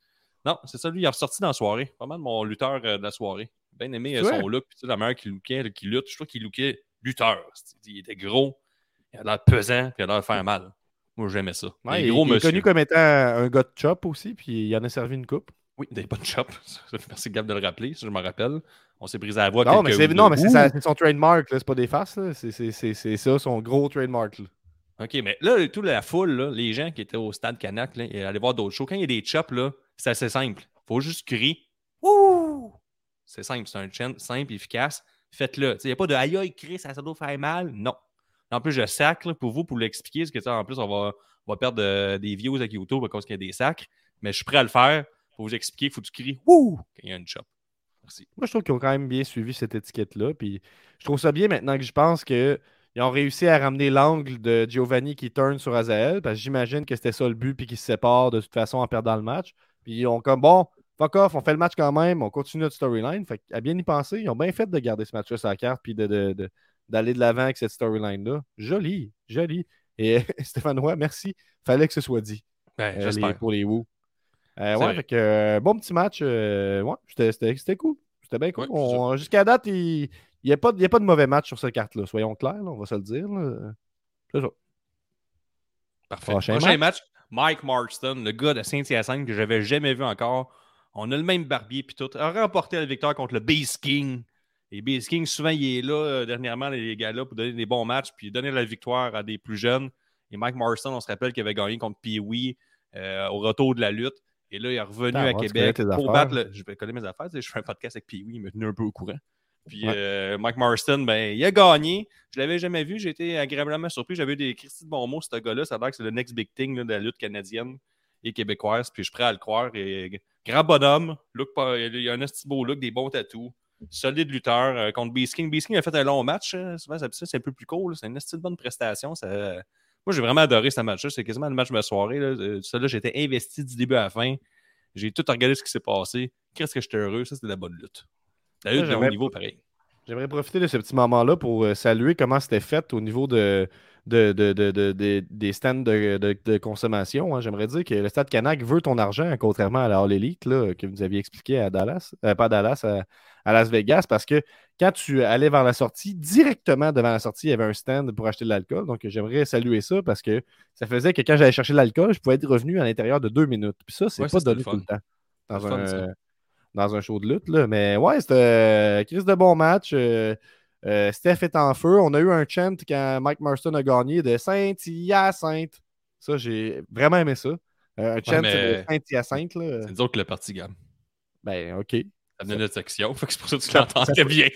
Speaker 1: Non, c'est ça, lui, il est ressorti dans la soirée. Pas mal mon lutteur euh, de la soirée. Bien aimé euh, son look. Puis, tu sais, la manière qu'il lookait, qu'il lutte, je trouve qu'il lookait lutteur. Il était gros, il a l'air pesant, puis il a l'air de faire mal. Moi, j'aimais ça.
Speaker 2: Ouais, il,
Speaker 1: gros
Speaker 2: il est connu comme étant un gars de chop aussi, puis il en a servi une coupe.
Speaker 1: Oui, des bonnes chops. (laughs) Merci Gab de le rappeler, ça je me rappelle. On s'est brisé la voix.
Speaker 2: Non, mais c'est non, mais c'est son trademark, là, c'est pas des faces. C'est- ça, son gros trademark. Là.
Speaker 1: OK, mais là, toute la foule, là, les gens qui étaient au stade Canac, là, et aller voir d'autres shows, quand il y a des chops, là, c'est assez simple. faut juste crier. Ouh! C'est simple, c'est un chant simple, efficace. Faites-le. Il n'y a pas de aïe aïe, crie, ça, doit faire mal. Non. En plus, je sac là, pour vous, pour l'expliquer, parce que en plus, on va, on va perdre euh, des views avec YouTube à cause qu'il y a des sacs. Mais je suis prêt à le faire pour vous expliquer. Il faut que tu cries Ouh! quand il y a une chop. Merci.
Speaker 2: Moi, je trouve qu'ils ont quand même bien suivi cette étiquette-là. Puis je trouve ça bien maintenant que je pense qu'ils ont réussi à ramener l'angle de Giovanni qui turn sur Azael. Parce que j'imagine que c'était ça le but, puis qu'ils se séparent de toute façon en perdant le match. Puis ils ont comme bon, fuck off, on fait le match quand même, on continue notre storyline. Fait à bien y penser, ils ont bien fait de garder ce match-là sur la carte, puis de, de- de- d'aller de l'avant avec cette storyline-là. Joli, joli. Et (laughs) Stéphane Roy, merci. Fallait que ce soit dit
Speaker 1: Ben,
Speaker 2: euh,
Speaker 1: J'espère.
Speaker 2: les- pour les Woo. Euh, ouais, fait que, euh, bon petit match. euh, ouais, c'était- cool. C'était bien cool.
Speaker 1: Ouais,
Speaker 2: Jusqu'à date, il n'y a, pas de- il y a pas de mauvais match sur cette carte-là. Soyons clairs, là, on va se le dire. C'est ça.
Speaker 1: Parfait.
Speaker 2: Prochain
Speaker 1: Prochain, match. Mike Marston, le gars de Saint-Hyacinthe que j'avais jamais vu encore. On a le même barbier puis tout. A remporté la victoire contre le Base King. Et Base King, souvent, il est là euh, dernièrement, les gars-là, pour donner des bons matchs puis donner la victoire à des plus jeunes. Et Mike Marston, on se rappelle qu'il avait gagné contre Pee-Wee euh, au retour de la lutte. Et là, il est revenu à Québec
Speaker 2: connais
Speaker 1: pour battre le... Je vais connaître mes affaires. Je fais un podcast avec Pee-Wee, il m'a tenu un peu au courant. Puis
Speaker 2: Ouais.
Speaker 1: euh, Mike Marston, ben, il a gagné. Je l'avais jamais vu. J'ai été agréablement surpris. J'avais eu des Christy de bons mots, ce gars-là. Ça a l'air que c'est le next big thing là, de la lutte canadienne et québécoise. Puis je suis prêt à le croire. Et, grand bonhomme. Look, il a un petit beau look, des bons tatous. Solide lutteur euh, contre Beast King. Beast King a fait un long match. euh, souvent, ça, c'est un peu plus là. C'est une de bonne prestation. Ça, moi, j'ai vraiment adoré ce match-là. C'est quasiment le match de ma soirée. Là. Euh, là, j'étais investi du début à la fin. J'ai tout regardé ce qui s'est passé. Qu'est-ce que j'étais heureux. Ça, c'était de la bonne lutte. La lutte de haut niveau, pareil.
Speaker 2: J'aimerais profiter de ce petit moment-là pour euh, saluer comment c'était fait au niveau de, de- de- de- de- de- des stands de, consommation. hein. J'aimerais dire que le Stade Canac veut ton argent, contrairement à la All Elite là, que vous aviez expliqué à Dallas, euh, pas à Dallas, à, à Las Vegas, parce que quand tu allais vers la sortie, directement devant la sortie, il y avait un stand pour acheter de l'alcool. Donc j'aimerais saluer ça parce que ça faisait que quand j'allais chercher de l'alcool, je pouvais être revenu à l'intérieur de deux minutes. Puis ça, c'est
Speaker 1: Ouais,
Speaker 2: pas donné tout le temps. Dans
Speaker 1: fun,
Speaker 2: un,
Speaker 1: ça.
Speaker 2: dans un show de lutte. Là. Mais ouais, c'était euh, Chris de bon match. euh, euh, Steph est en feu. On a eu un chant quand Mike Marston a gagné de Saint-Hyacinthe. Ça, j'ai vraiment aimé ça. Euh, un chant de Saint-Hyacinthe.
Speaker 1: C'est nous autres l'a parti, Gab.
Speaker 2: Ben, OK.
Speaker 1: Ça venait de notre section. (laughs) Fait que c'est pour ça que tu très bien.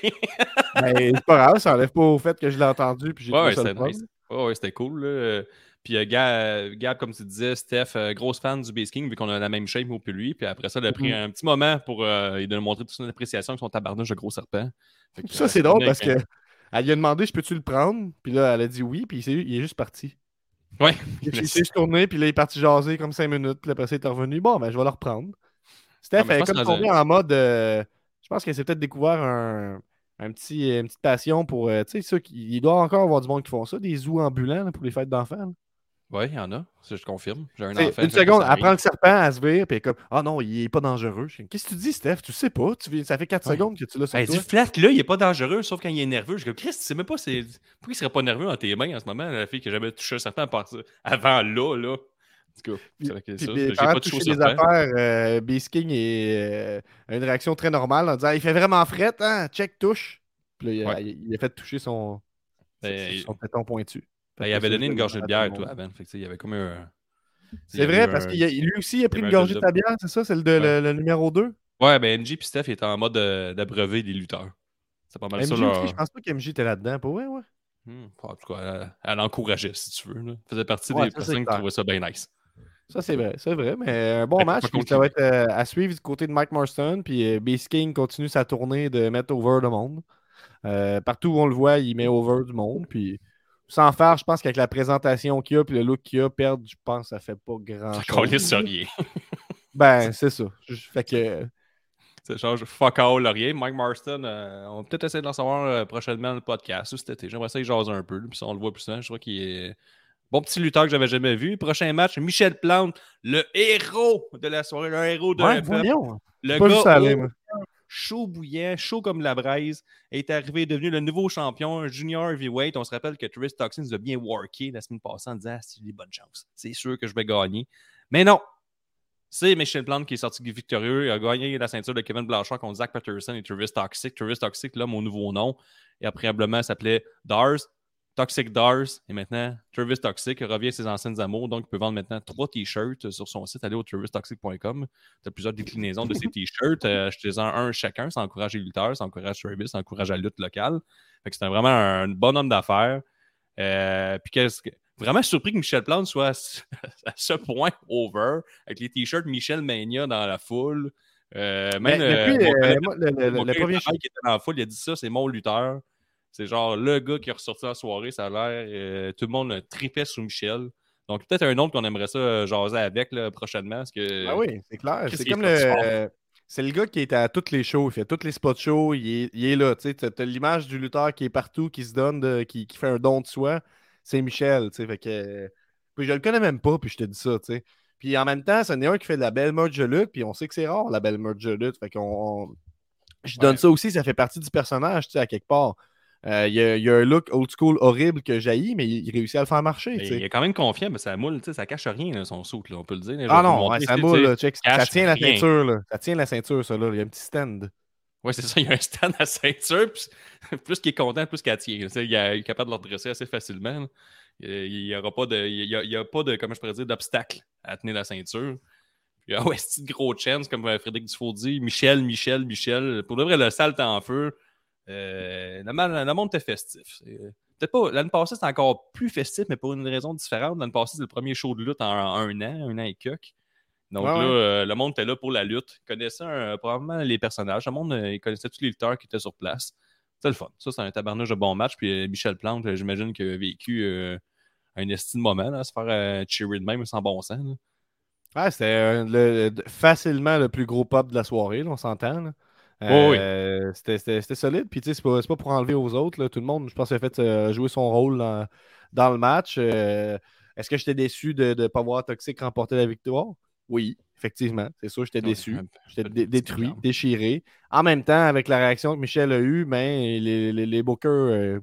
Speaker 2: Ben, c'est pas grave, ça enlève pas au fait que je l'ai entendu. Puis j'ai
Speaker 1: Ouais,
Speaker 2: trouvé
Speaker 1: ouais,
Speaker 2: ça le
Speaker 1: c'était
Speaker 2: fun.
Speaker 1: nice. Ouais, ouais, c'était cool. là. Puis euh, Gab, Gab, comme tu disais, Steph, euh, grosse fan du Base King, vu qu'on a la même shape, moi puis lui. Puis après ça, il a pris
Speaker 2: Mhm.
Speaker 1: un petit moment pour euh, lui donner montrer toute son appréciation avec son tabarnouche de gros serpent. Que,
Speaker 2: Ça,
Speaker 1: euh,
Speaker 2: c'est drôle parce
Speaker 1: avec
Speaker 2: que elle lui a demandé Je peux-tu le prendre? Puis là, elle a dit oui, puis il, est juste parti.
Speaker 1: Ouais.
Speaker 2: Il (laughs) s'est tourné, puis là, il est parti jaser comme cinq minutes. Puis après ça, il est revenu. Bon, ben, je vais le reprendre. Steph, elle est comme tournée en mode. euh, je pense qu'elle s'est peut-être découvert un, un petit, une petite passion pour. euh, tu sais, il doit encore avoir du monde qui font ça, des zoos ambulants là, pour les fêtes d'enfants.
Speaker 1: Ouais, il y en a. Ça, je confirme. J'ai un enfant.
Speaker 2: Une seconde, elle prend le serpent, elle se vire, puis elle est comme Ah non, il est pas dangereux. Qu'est-ce que tu dis, Steph? Tu sais pas. Tu, ça fait 4
Speaker 1: Ouais.
Speaker 2: secondes que tu l'as sur
Speaker 1: Elle
Speaker 2: toi.
Speaker 1: dit flat, là, il est pas dangereux, sauf quand il est nerveux. Je dis, Chris, tu sais même pas, c'est... pourquoi il serait pas nerveux dans tes mains en ce moment, la fille qui a jamais touché un serpent à avant là, là. En tout cas,
Speaker 2: Puis-
Speaker 1: c'est vrai que
Speaker 2: Puis,
Speaker 1: ça,
Speaker 2: puis,
Speaker 1: j'ai pas
Speaker 2: de
Speaker 1: touché serpent.
Speaker 2: affaires, euh, Beast King est, euh, a une réaction très normale en disant Il fait vraiment fret, hein? Check, touche. Puis là, il, a,
Speaker 1: Ouais.
Speaker 2: il- il a fait toucher son,
Speaker 1: Ben,
Speaker 2: son téton pointu.
Speaker 1: Ben, il avait donné une gorgée de bière, toi. Fait que, sais, il y avait comme un.
Speaker 2: C'est vrai, parce que lui aussi, il a pris une gorgée de ta bière, c'est ça? C'est le, de-
Speaker 1: Ouais.
Speaker 2: le, le numéro 2
Speaker 1: Ouais, ben NJ et Steph étaient en mode euh, d'abreuver des lutteurs. C'est pas mal ça, leur.
Speaker 2: je pense pas qu'MJ était là-dedans. Pour vrai, ouais.
Speaker 1: Hmm, En tout cas, elle, elle encourageait, si tu veux. Là. Elle faisait partie
Speaker 2: Ouais,
Speaker 1: des personnes qui trouvaient ça bien nice.
Speaker 2: Ça, c'est vrai, c'est vrai. Mais un bon
Speaker 1: Fait que
Speaker 2: match. ça va être euh, à suivre du côté de Mike Marston. Puis euh, Beast King continue sa tournée de mettre over le monde. Euh, partout où on le voit, il met over du monde. Puis sans faire, je pense qu'avec la présentation qu'il a puis le look qu'il a, perdre, je pense que ça fait pas grand
Speaker 1: Qu'on
Speaker 2: chose.
Speaker 1: sur rien. (laughs)
Speaker 2: Ben, c'est ça. Fait que
Speaker 1: Ça change fuck all, rien. Mike Marston, euh, on va peut-être essayer d'en savoir euh, prochainement dans le podcast cet été. J'aimerais ça qu'il jase un peu. Puis on le voit plus souvent. Je crois qu'il est. Bon petit lutteur que j'avais jamais vu. Prochain match, Michel Plante, le héros de la soirée, le héros de
Speaker 2: Ouais,
Speaker 1: la. Le
Speaker 2: ça
Speaker 1: gars
Speaker 2: aller.
Speaker 1: Chaud bouillant, chaud comme la braise, est arrivé, devenu le nouveau champion, un junior heavyweight. On se rappelle que Travis Toxin nous a bien worké la semaine passée en disant ah, c'est des bonnes chances. C'est sûr que je vais gagner. Mais non! C'est Michel Plante qui est sorti victorieux. Il a gagné la ceinture de Kevin Blanchard contre Zach Patterson et Travis Toxic. Travis Toxic, là, mon nouveau nom, et préalablement s'appelait Dars. Toxic Dars. Et maintenant, Travis Toxic revient à ses anciennes amours. Donc, il peut vendre maintenant trois t-shirts sur son site. Allez au travistoxic.com. Tu as plusieurs déclinaisons de ces t-shirts. Euh, Achetez-en un chacun. Ça encourage les lutteurs, ça encourage Travis, ça encourage la lutte locale. Fait que c'est vraiment un, bon homme d'affaires. Euh, puis qu'est-ce que- Vraiment surpris que Michel Plante soit à ce, (laughs) à ce point over avec les t-shirts Michel Mania dans la foule. Euh, même euh,
Speaker 2: euh, moi, le,
Speaker 1: collègue
Speaker 2: premier
Speaker 1: qui était dans la foule, il a dit ça, c'est mon lutteur. C'est genre le gars qui est ressorti la soirée, ça a l'air. euh, tout le monde tripait sur Michel. Donc peut-être un autre qu'on aimerait ça euh, jaser avec là, prochainement. Parce que,
Speaker 2: Ah oui, c'est clair. C'est comme le. euh, C'est le gars qui est à toutes les shows, il fait toutes les spots shows, il est, il est là. Tu t'as l'image du lutteur qui est partout, qui se donne, de- qui, qui fait un don de soi. C'est Michel, tu sais. Fait que. Puis je le connais même pas, puis je te dis ça, tu sais. Puis en même temps, c'en est un qui fait de la belle merch de lutte, puis on sait que c'est rare, la belle merch de lutte. Fait qu'on. on- Je donne
Speaker 1: Ouais.
Speaker 2: ça aussi, ça fait partie du personnage, tu sais, à quelque part. Euh, Il y, a, il y a un look old school horrible que jaillit, mais il, il réussit à le faire marcher,
Speaker 1: il est quand même confiant, mais ça moule, tu sais, ça cache rien, là, son là, on peut le dire. là.
Speaker 2: Ah non, ouais, ça moule, check. Ça tient la
Speaker 1: rien.
Speaker 2: ceinture, là. Ça tient la ceinture, ça, là. Il y a un petit stand.
Speaker 1: Ouais, c'est ça, il y a un stand à ceinture, puis plus qu'il est content, plus qu'il tient. Il, est capable de le redresser assez facilement. Il n'y aura pas de, il y a, il y a pas de, comment je pourrais dire, d'obstacle à tenir la ceinture. Puis, ah ouais, c'est une grosse chance, comme euh, Frédéric Dufault dit. Michel, Michel, Michel. Pour de vrai, le sale est en feu. Euh, le, monde était festif. Euh, Peut-être pas. L'année passée, c'était encore plus festif, mais pour une raison différente. L'année passée, c'est le premier show de lutte en, en un an, un an et quelques. Donc
Speaker 2: Ouais,
Speaker 1: là, euh, le monde était là pour la lutte. Il connaissait euh, probablement les personnages. Le monde, euh, il connaissait tous les lutteurs qui étaient sur place. C'était le fun. Ça, c'est un tabarnouche de bon match. Puis Michel Plante, j'imagine qu'il a vécu un estime moment, là, à se faire cheerer de même sans bon sens.
Speaker 2: Ouais, c'était le- le- facilement le plus gros pop de la soirée, là, on s'entend.
Speaker 1: Oui.
Speaker 2: Euh, c'était- solide. Puis, tu sais, c'est pas, pour enlever aux autres. là. Tout le monde, je pense, a fait euh, jouer son rôle dans, dans le match. Euh, Est-ce que j'étais déçu de ne pas voir Toxic remporter la victoire? Oui, effectivement. C'est sûr, j'étais déçu. J'étais dé- détruit, déchiré. En même temps, avec la réaction que Michel a eue, ben, les, les, les bookers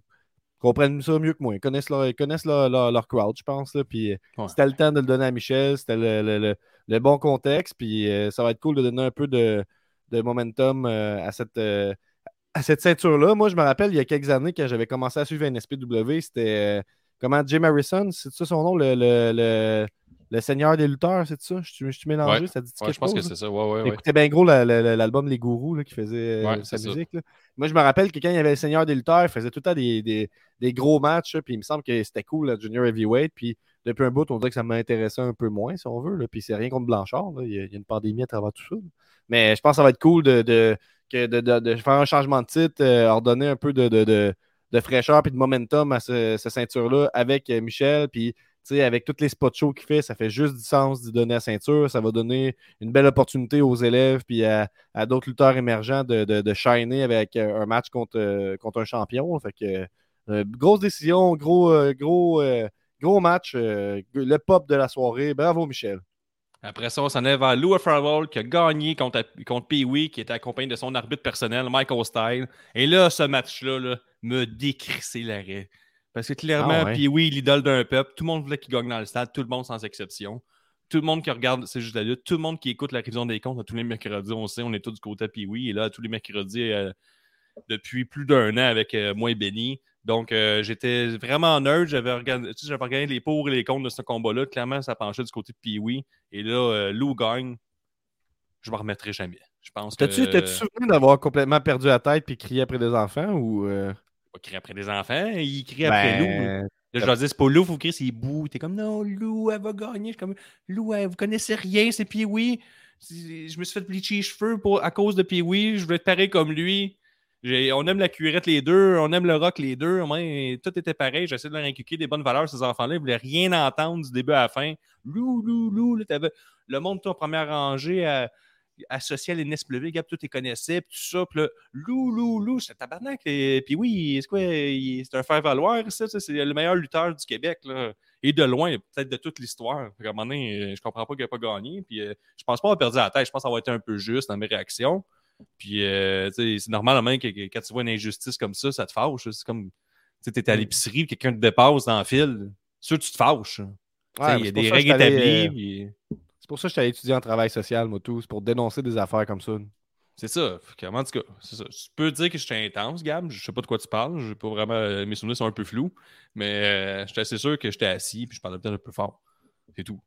Speaker 2: comprennent ça mieux que moi. Ils connaissent leur, ils connaissent leur, leur- leur crowd, je pense. là. Puis,
Speaker 1: Ouais.
Speaker 2: c'était le temps de le donner à Michel. C'était le, le- le- le bon contexte. Puis, euh, ça va être cool de donner un peu de, de momentum euh, à cette. euh, cette ceinture-là, moi, je me rappelle, il y a quelques années, quand j'avais commencé à suivre NSPW, c'était euh, comment? Jim Harrison, c'est ça son nom, le, le, le seigneur des lutteurs, c'est ça? Je suis- mélangé,
Speaker 1: Ouais.
Speaker 2: ça dit
Speaker 1: Ouais, je pense que c'est ça. Ouais, ouais, ouais.
Speaker 2: Écoutez bien gros la- la- la- l'album Les Gourous là, qui faisait euh,
Speaker 1: Ouais,
Speaker 2: sa musique. là. Moi, je me rappelle que quand il y avait le Seigneur des lutteurs, il faisait tout le temps des, des- des gros matchs. Puis il me semble que c'était cool, la Junior Heavyweight. Puis depuis un bout, on dirait que ça m'intéressait un peu moins, si on veut. là. Puis c'est rien contre Blanchard. Il, y a, il y a une pandémie à travers tout ça. Mais je pense que ça va être cool de, de, faire un changement de titre, euh, leur donner un peu de, de, fraîcheur et de momentum à ce, cette ceinture-là avec euh, Michel. Puis avec tous les spots shows qu'il fait, ça fait juste du sens d'y donner la ceinture. Ça va donner une belle opportunité aux élèves puis à, d'autres lutteurs émergents de, de, shiner avec euh, un match contre, euh, contre un champion. Fait que euh, grosse décision, gros, gros, gros match, le pop de la soirée. Bravo, Michel.
Speaker 1: Après ça, on s'en est vers Louis Farwell qui a gagné contre, contre Pee-Wee, qui était accompagné de son arbitre personnel, Michael Style. Et là, ce match-là là, me décrissé l'arrêt. Parce que clairement,
Speaker 2: Ah ouais.
Speaker 1: Pee-Wee, l'idole d'un peuple, tout le monde voulait qu'il gagne dans le stade, tout le monde sans exception. Tout le monde qui regarde C'est juste la lutte, tout le monde qui écoute la révision des comptes à tous les mercredis, on sait, on est tous du côté de Pee-Wee. Et là, tous les mercredis, euh, depuis plus d'un an avec euh, moi et Benny. Donc, euh, j'étais vraiment nerd. J'avais regardé, tu sais, j'avais regardé les pour et les contre de ce combat-là. Clairement, ça penchait du côté de Pee-Wee. Et là, Lou gagne. Je ne m'en remettrai jamais. Je pense que.
Speaker 2: T'as-tu t'as-tu souvenir d'avoir complètement perdu la tête puis crié après des enfants ou. euh,
Speaker 1: Il crie après des enfants. Il crie après Lou.
Speaker 2: ben,
Speaker 1: Là, je leur dis, c'est pas Lou, faut crier, c'est Bou. T'es comme, non, Lou, elle va gagner. Je suis comme, Lou, elle, vous connaissez rien, c'est Pee-Wee. Je me suis fait bleacher les cheveux pour, à cause de Pee-Wee. Je veux être pareil comme lui. On aime la cuirette les deux, on aime le rock les deux. Moi, tout était pareil. J'essaie de leur inculquer des bonnes valeurs, ces enfants-là. Ils voulaient rien entendre du début à la fin. Lou, Lou, Lou. Là, le monde, toi, en première rangée, à- associé à l'NSW, Gab, tout les connaissait, puis tout ça. Puis là, Lou, Lou, Lou, c'est tabarnak. Et, puis oui, c'est quoi? C'est un faire-valoir, ça. C'est le meilleur lutteur du Québec, là. Et de loin, peut-être de toute l'histoire. À un moment donné, je comprends pas qu'il n'a pas gagné. Puis je pense pas avoir perdu la tête. Je pense avoir été un peu juste dans mes réactions. Puis c'est normalement que, quand tu vois une injustice comme ça, ça te fâche. C'est comme tu es à mm. l'épicerie, quelqu'un te dépasse dans le fil. Sûr, tu te fâches. Il y a des règles établies.
Speaker 2: Euh, pour ça que allé étudier en travail social, moi, tout. C'est pour dénoncer des affaires comme ça.
Speaker 1: C'est ça. En tout cas, ça. Tu peux dire que je suis intense, Gab. Je sais pas de quoi tu parles. Pas vraiment... Euh, mes souvenirs sont un peu flous. Mais euh, je suis assez sûr que j'étais assis puis je parlais peut-être un peu fort. C'est tout.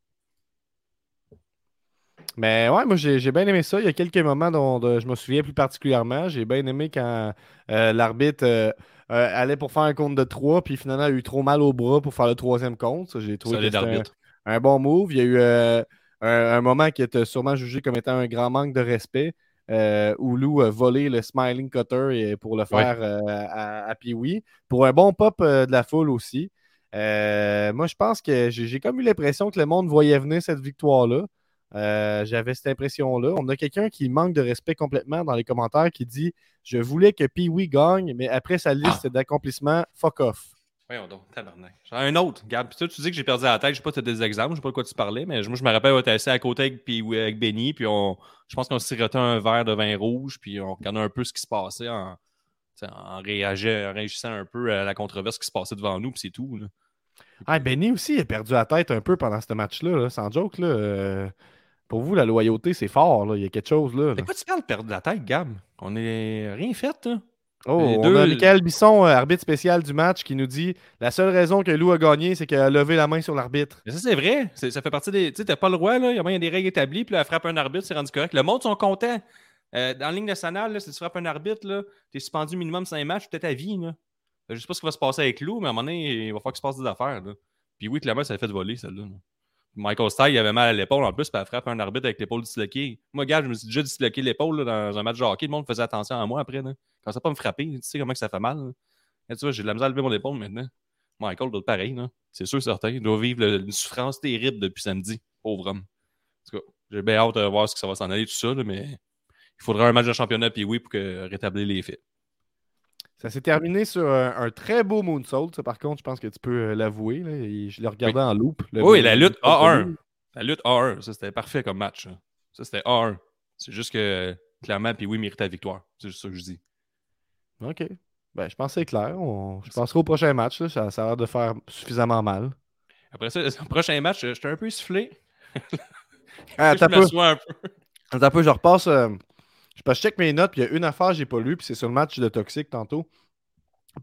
Speaker 2: Mais ouais, moi j'ai bien aimé ça. Il y a quelques moments dont je me souviens plus particulièrement. J'ai bien aimé quand l'arbitre euh, allait pour faire un compte de 3, puis finalement a eu trop mal au bras pour faire le troisième compte. J'ai trouvé que un, un, bon move. Il y a eu euh, un, moment qui était sûrement jugé comme étant un grand manque de respect. Euh, où Lou a volé le Smiling Cutter pour le faire à, à Pee-Wee. Pour un bon pop de la foule aussi. moi, je pense que j'ai comme eu l'impression que le monde voyait venir cette victoire-là. Euh, j'avais cette impression-là. On a quelqu'un qui manque de respect complètement dans les commentaires qui dit Je voulais que Pee-Wee gagne, mais après sa liste d'accomplissements, fuck off.
Speaker 1: Voyons donc, tabarnak. Un autre, regarde, tu dis que j'ai perdu la tête, je sais pas si des exemples, je sais pas de quoi tu parlais, mais moi je me rappelle, on était assis à côté avec, puis, avec Benny, puis on, je pense qu'on sirotait un verre de vin rouge, puis on regardait un peu ce qui se passait en, en, réagissant, un peu à la controverse qui se passait devant nous, puis c'est tout.
Speaker 2: Ah, Benny aussi a perdu la tête un peu pendant ce match-là, sans joke. Là. Euh, pour vous, la loyauté, c'est fort. Là. Il y a quelque chose là.
Speaker 1: Mais quoi tu parles de perdre la tête, Gab? On n'est rien fait. Là.
Speaker 2: Oh, on a Michael Bisson, euh, arbitre spécial du match, qui nous dit la seule raison que Lou a gagné, c'est qu'elle a levé la main sur l'arbitre.
Speaker 1: Mais ça, c'est vrai. Ça fait partie des. Tu sais, t'as pas le roi, là. Il y a des règles établies, puis là, elle frappe un arbitre, c'est rendu correct. Le monde sont contents. Euh, dans la ligne nationale, là, si tu frappes un arbitre, là, t'es suspendu minimum 5 matchs, peut-être à vie. Là. Je sais pas ce qui va se passer avec Lou, mais à un moment donné, il va falloir qu'il se passe des affaires. Là. Puis oui, clairement, ça a fait voler, celle-là. là Michael Style, il avait mal à l'épaule en plus, puis elle frappe un arbitre avec l'épaule disloquée. Moi, gars, je me suis déjà disloqué l'épaule dans un match de hockey. Le monde faisait attention à moi après. Quand ça pas me frapper, tu sais comment que ça fait mal. tu vois, j'ai de la misère à lever mon épaule maintenant. Michael doit être pareil. C'est sûr, certain. Il doit vivre une souffrance terrible depuis samedi. Pauvre homme. En tout cas, j'ai bien hâte de voir ce que ça va s'en aller, tout ça, mais il faudra un match de championnat, puis oui, pour que, rétablir les faits.
Speaker 2: Ça s'est terminé sur un, très beau moonsault. Ça, par contre, je pense que tu peux euh, l'avouer. Je l'ai regardé en loop.
Speaker 1: Oui, la lutte A1. La lutte A1. Ça, c'était parfait comme match. Ça, c'était A1. C'est juste que, clairement, puis oui, mérite la victoire. C'est juste ça que je dis.
Speaker 2: OK. Ben, je pense que c'est clair. Je penserai au prochain match. Ça, ça a l'air de faire suffisamment mal.
Speaker 1: Après ça, le (laughs) prochain match, j'étais un peu soufflé.
Speaker 2: ah, (laughs) t'as peu. un peu. Attends peu, je repasse. Euh, je, check mes notes, puis il y a une affaire que j'ai pas lue, puis c'est sur le match de Toxic tantôt.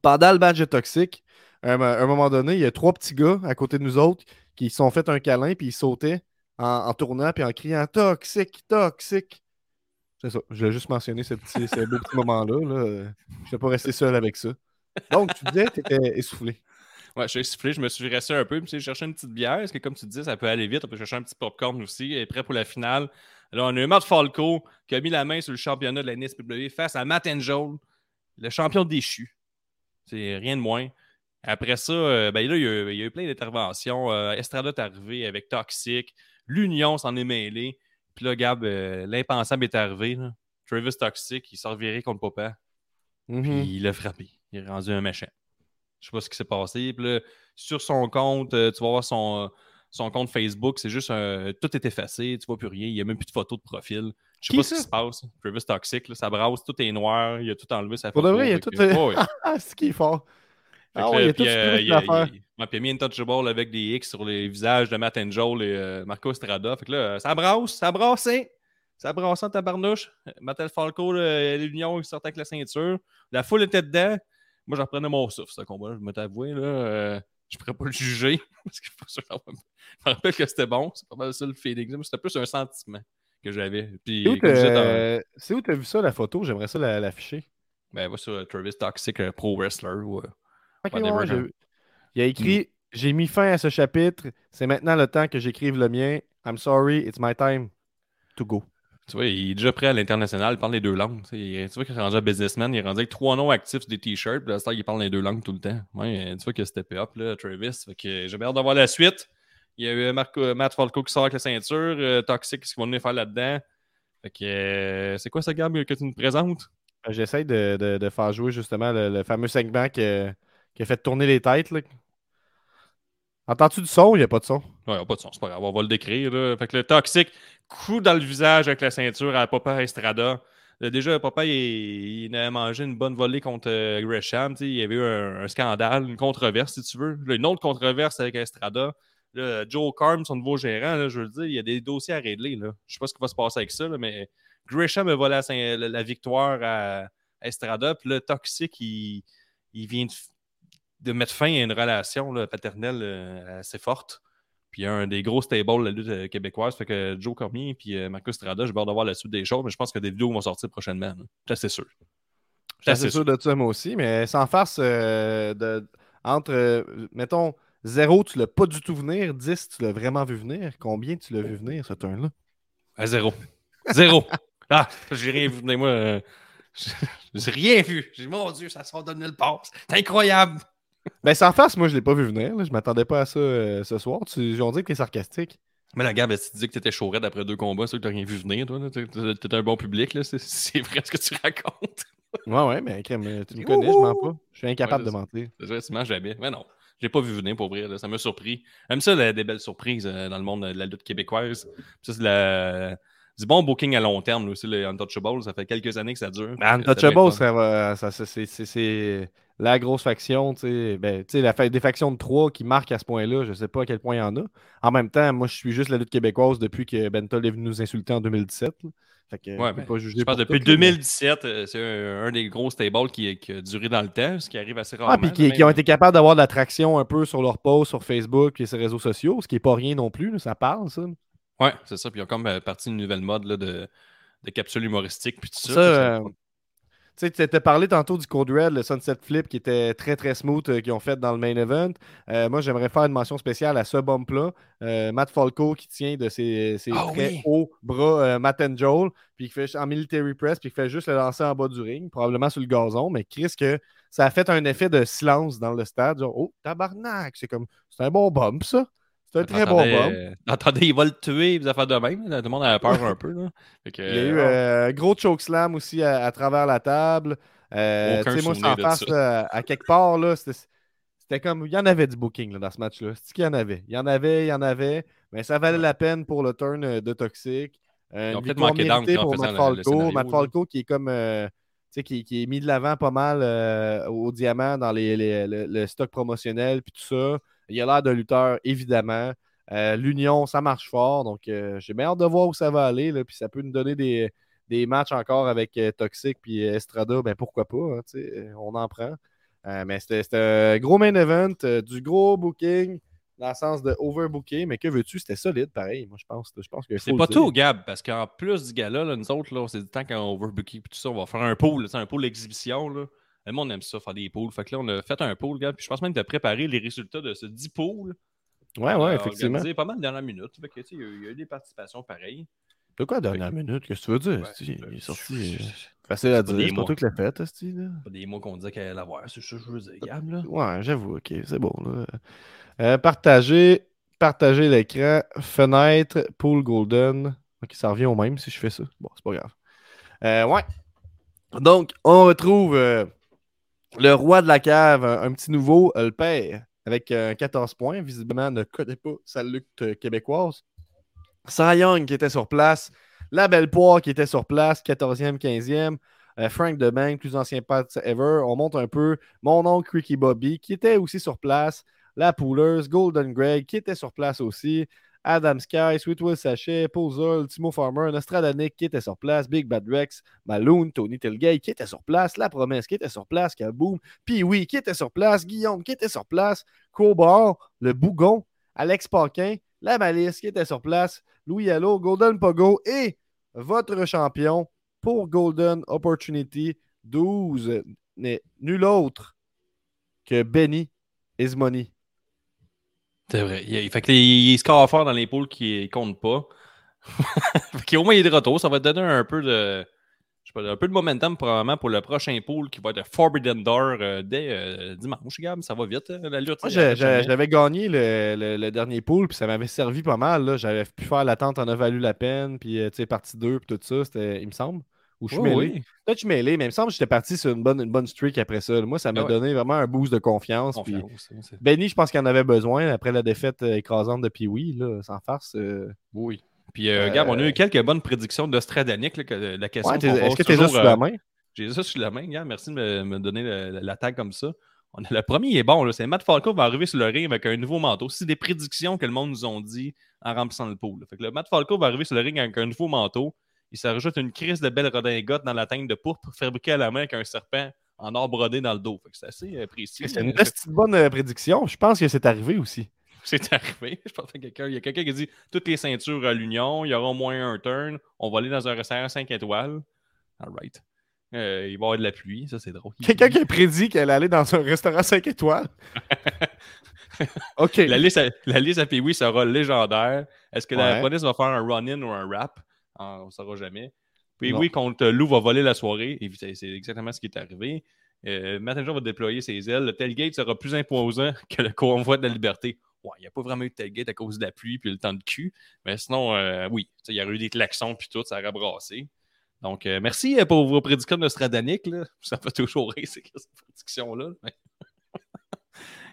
Speaker 2: Pendant le match de Toxic, à un, moment donné, il y a trois petits gars à côté de nous autres qui se sont fait un câlin, puis ils sautaient en, tournant, puis en criant Toxic, Toxic. C'est ça. Je vais juste mentionner ce, petit, beau petit moment-là. Là. Je ne vais pas rester seul avec ça. Donc, tu disais, tu étais essoufflé.
Speaker 1: Ouais, je suis essoufflé, je me suis resté un peu, puis j'ai cherché une petite bière, parce que comme tu dis, ça peut aller vite, on peut chercher un petit popcorn aussi, et prêt pour la finale. Alors, on a eu Matt Falco qui a mis la main sur le championnat de la NSPW face à Matt Angel, le champion déchu. C'est rien de moins. Après ça, euh, ben là, il y, a, eu plein d'interventions. Euh, Estrada est arrivé avec Toxic. L'Union s'en est mêlée. Puis là, Gab, euh, l'impensable est arrivé. Travis Toxic, il s'est reviré contre Papa.
Speaker 2: Mm-hmm.
Speaker 1: Puis il l'a frappé. Il est rendu un méchant. Je sais pas ce qui s'est passé. Puis là, sur son compte, tu vas voir son son compte Facebook, c'est juste un... tout est effacé, tu vois plus rien, il n'y a même plus de photos de profil. Je sais pas ce qui se passe. Travis Toxic, ça brasse, tout est noir, il a tout enlevé sa
Speaker 2: photo. Pour de vrai, il y a tout. Oh, (laughs) ce qui est fort.
Speaker 1: Ah il y a tout euh, il, a, il, a mis Intouchable avec des X sur les visages de Matt Angel et euh, Marco Estrada. Fait que là, ça brasse, ça brasse, ça brasse en tabarnouche. Mattel Falco, l'Union, il sortait avec la ceinture. La foule était dedans. Moi, j'en prenais mon souffle, ce combat-là, je me. Là, euh, je pourrais pas le juger. (laughs) Parce que je me rappelle que c'était bon. C'est pas mal ça le feeling. C'était plus un sentiment que j'avais.
Speaker 2: C'est où tu as vu ça, la photo? J'aimerais ça l'afficher.
Speaker 1: Ben, va sur Travis Toxic, Pro Wrestler. Ou,
Speaker 2: euh, il a écrit hmm. J'ai mis fin à ce chapitre. C'est maintenant le temps que j'écrive le mien. I'm sorry, it's my time to go.
Speaker 1: Tu vois, il est déjà prêt à l'international, il parle les deux langues. Tu, vois qu'il est rendu un businessman, il est rendu avec trois noms actifs des t-shirts, puis là, il parle les deux langues tout le temps. Ouais, tu vois a steppé up, là, Travis. Fait que j'ai hâte d'avoir la suite. Il y a eu Marco, Matt Falco qui sort avec la ceinture, euh, Toxic qui va venir faire là-dedans. Fait que euh, c'est quoi ça, Gab, que tu nous présentes?
Speaker 2: J'essaie de, de, faire jouer justement le, fameux segment qui qui a fait tourner les têtes. Là. Entends-tu du son ou il n'y a pas de son?
Speaker 1: Ouais, il n'y a pas de son, c'est pas grave, on va le décrire. Fait que le toxique, coup dans le visage avec la ceinture à Papa Estrada. Déjà, Papa, il, il, a mangé une bonne volée contre euh, Gresham. Il y avait eu un, scandale, une controverse, si tu veux. Une autre controverse avec Estrada. Joe Carm, son nouveau gérant, je veux dire, il y a des dossiers à régler. Je ne sais pas ce qui va se passer avec ça, mais Gresham a volé la, victoire à, Estrada. Puis le toxique, il vient de, de, mettre fin à une relation là, paternelle euh, assez forte. Puis un des gros stables de la lutte québécoise. Fait que Joe Cormier et euh, Marcus Strada, j'ai peur de voir la suite des choses, mais je pense que des vidéos vont sortir prochainement. Ça, c'est sûr.
Speaker 2: Je suis sûr de ça, moi aussi, mais sans farce, euh, de, entre, euh, mettons, 0, tu l'as pas du tout venir, 10, tu l'as vraiment vu venir. Combien tu l'as vu venir, ce turn-là?
Speaker 1: À zéro. Zéro. (laughs) ah, j'ai rien vu venir, moi. Euh, (laughs) j'ai rien vu. J'ai mon Dieu, ça sort de nulle part. C'est incroyable.
Speaker 2: Ben, sans face, moi, je l'ai pas vu venir. Là. Je m'attendais pas à ça euh, ce soir. Tu, on dit que t'es sarcastique.
Speaker 1: Mais la Gab, si tu dis que t'étais chaud après deux combats, c'est que t'as rien vu venir, toi. T'es un bon public, là. C'est vrai ce que tu racontes.
Speaker 2: ouais, ouais, mais crème, tu me connais, je mens pas. Je suis incapable
Speaker 1: ouais,
Speaker 2: de mentir.
Speaker 1: C'est vrai, tu mens jamais. Mais non. Je l'ai pas vu venir pour vrai. Là. Ça m'a surpris. Même ça, là, des belles surprises euh, dans le monde de la lutte québécoise. Ça, c'est la du bon booking à long terme, aussi, le Untouchable. Ça fait quelques années que ça dure.
Speaker 2: Ben, Untouchable, ça, ça, ça, c'est la grosse faction. Ben, la, des factions de trois qui marquent à ce point-là. Je ne sais pas à quel point il y en a. En même temps, moi, je suis juste la lutte québécoise depuis que Bentol est venu nous insulter en 2017. Là. Fait que,
Speaker 1: ouais, ben, pas juger je pense depuis tout, 2017, mais... c'est un, un, des gros stables qui, qui, a duré dans le temps, ce qui arrive assez rarement.
Speaker 2: Ah, puis qui, qui, ont été capables d'avoir de l'attraction un peu sur leur post sur Facebook et sur les réseaux sociaux, ce qui n'est pas rien non plus. Là, ça parle, ça.
Speaker 1: Ouais, c'est ça. Puis ils ont comme euh, parti une nouvelle mode là, de, de capsules humoristiques. Puis tout ça.
Speaker 2: ça euh, tu sais, tu parlé tantôt du Code Red, le Sunset Flip qui était très très smooth euh, qu'ils ont fait dans le main event. Euh, moi, j'aimerais faire une mention spéciale à ce bump-là. Euh, Matt Falco qui tient de ses, ses
Speaker 1: oh,
Speaker 2: très
Speaker 1: oui.
Speaker 2: hauts bras, Matt and Joel, puis qui fait en military press, puis qui fait juste le lancer en bas du ring, probablement sur le gazon. Mais Chris, que ça a fait un effet de silence dans le stade. Genre, oh, tabarnak, c'est comme, c'est un bon bump, ça. C'est un très bon.
Speaker 1: Euh, attendez, il va le tuer, vous affaires de même. Là. Tout le monde a peur un peu. Là.
Speaker 2: Que, il y a eu un euh, gros chokeslam aussi à, à, travers la table. Euh, sais, moi, sans face, là, à quelque part, là, c'était comme. Il y en avait du booking là, dans ce match-là. C'est qu'il y en avait? Il y en avait, il y en avait. Mais ça valait la peine pour le turn euh, de Toxic.
Speaker 1: Euh, victoire méritée
Speaker 2: pour Matt Falco. Matt Falco qui est comme. Euh, qui, qui, est mis de l'avant pas mal euh, au diamant dans les, les, le, le, stock promotionnel puis tout ça. Il a l'air d'un lutteur, évidemment. Euh, L'union, ça marche fort. Donc, euh, j'ai bien hâte de voir où ça va aller. Là, puis ça peut nous donner des, des matchs encore avec euh, Toxic puis Estrada. Ben pourquoi pas? Hein, on en prend. mais c'était un gros main event, du gros booking dans le sens de overbooker, mais que veux-tu, c'était solide, pareil, moi je pense. Je pense que
Speaker 1: c'est pas tout, Gab, parce qu'en plus du gala, là, nous autres, là, c'est du temps qu'on overbooké et tout ça, on va faire un pool, un pool d'exhibition. Là. Le monde aime ça, faire des pools. Fait que là, on a fait un pool, Gab, puis je pense même de préparer les résultats de ce 10 pools.
Speaker 2: Ouais, ouais, effectivement.
Speaker 1: Pas mal de dernière minute. Fait que, il, y a, il y a eu des participations pareilles.
Speaker 2: De quoi dernière minute? Qu'est-ce que tu veux dire? Ouais, il est sorti. Euh, facile à dire. C'est pas toi qui l'as fait.
Speaker 1: Pas des mots qu'on disait qu'elle allait l'avoir, c'est ça que je veux dire, Gab. Là.
Speaker 2: Ouais, j'avoue, ok, c'est bon. Là. Euh, partager, partager l'écran, fenêtre, pool golden. Ok, ça revient au même si je fais ça. Bon, c'est pas grave. Euh, ouais. Donc, on retrouve euh, le roi de la cave, un, petit nouveau, le père, avec 14 points. Visiblement, ne connaît pas sa lutte québécoise. Cy Young qui était sur place. La Belle Poire qui était sur place, 14e, 15e. Euh, Frank DeBank, plus ancien pote ever. On monte un peu. Mon oncle Ricky Bobby qui était aussi sur place. La Poolers, Golden Greg qui était sur place aussi. Adam Sky, Sweet Will Sachet, Poser, Timo Farmer, Nostradanic qui était sur place, Big Bad Rex, Maloon, Tony Tilgay qui était sur place, La Promesse qui était sur place, Kaboom, Pee-Wee qui était sur place, Guillaume qui était sur place, Cobard, Le Bougon, Alex Paquin, La Malice qui était sur place, Louis Allo, Golden Pogo et votre champion pour Golden Opportunity 12 n'est nul autre que Benny Ismoney.
Speaker 1: C'est vrai. Il, fait qu'il il score fort dans les poules qui comptent pas. (laughs) fait au moins, il est de retour. Ça va te donner un peu de. sais pas, un peu de momentum probablement pour le prochain pool qui va être Forbidden Door euh, dès euh, dimanche, Gab. Ça va vite, euh, la lutte.
Speaker 2: Moi, j'avais gagné le, le, dernier pool, puis ça m'avait servi pas mal. J'avais pu faire l'attente, en a valu la peine, puis tu sais, partie 2, puis tout ça, il me semble. Ou je suis mêlé. Oui. Peut-être je suis mêlé, mais il me semble que j'étais parti sur une bonne, une bonne streak après ça. Moi, ça m'a ah donné vraiment un boost de confiance. Benny, je pense qu'il en avait besoin après la défaite écrasante de Pee-Wee, sans farce.
Speaker 1: Oui. Puis, euh, Gab, on a eu quelques bonnes prédictions d'Ostradanic. La question
Speaker 2: Est-ce que tu es là sur la main?
Speaker 1: J'ai ça sur la main, Gab. Merci de me, donner la, tag comme ça. On a, le premier est bon. C'est Matt Falco va arriver sur le ring avec un nouveau manteau. C'est des prédictions que le monde nous ont dit en remplissant le pool. Fait que le Matt Falco va arriver sur le ring avec un nouveau manteau. Il se rajoute une crise de belle redingote dans la teinte de pourpre fabriquée à la main avec un serpent en or brodé dans le dos. C'est assez euh, précis.
Speaker 2: C'est une bonne euh, prédiction. Je pense que c'est arrivé aussi. (laughs)
Speaker 1: C'est arrivé. (laughs) Je pense quelqu'un. Il y a quelqu'un qui dit toutes les ceintures à l'union, il y aura au moins un turn. On va aller dans un restaurant 5 étoiles. All right. Euh, il va y avoir de la pluie, ça c'est drôle.
Speaker 2: Quelqu'un qui a prédit qu'elle allait dans un restaurant 5 étoiles. (laughs)
Speaker 1: OK. La liste à, la liste à Pee-Wee sera légendaire. Est-ce que la police va faire un run-in ou un rap? On ne saura jamais. Puis oui, contre Lou va voler la soirée. C'est exactement ce qui est arrivé. Euh, va déployer ses ailes. Le tailgate sera plus imposant (laughs) que le convoi de la liberté ouais, il n'y a pas vraiment eu de tailgate à cause de la pluie puis le temps de cul. Mais sinon, euh, oui, il y a eu des klaxons puis tout, ça a rabrassé. Donc, euh, merci euh, pour vos prédictions de Stradanic. Ça fait toujours rire, ces (laughs) prédictions-là.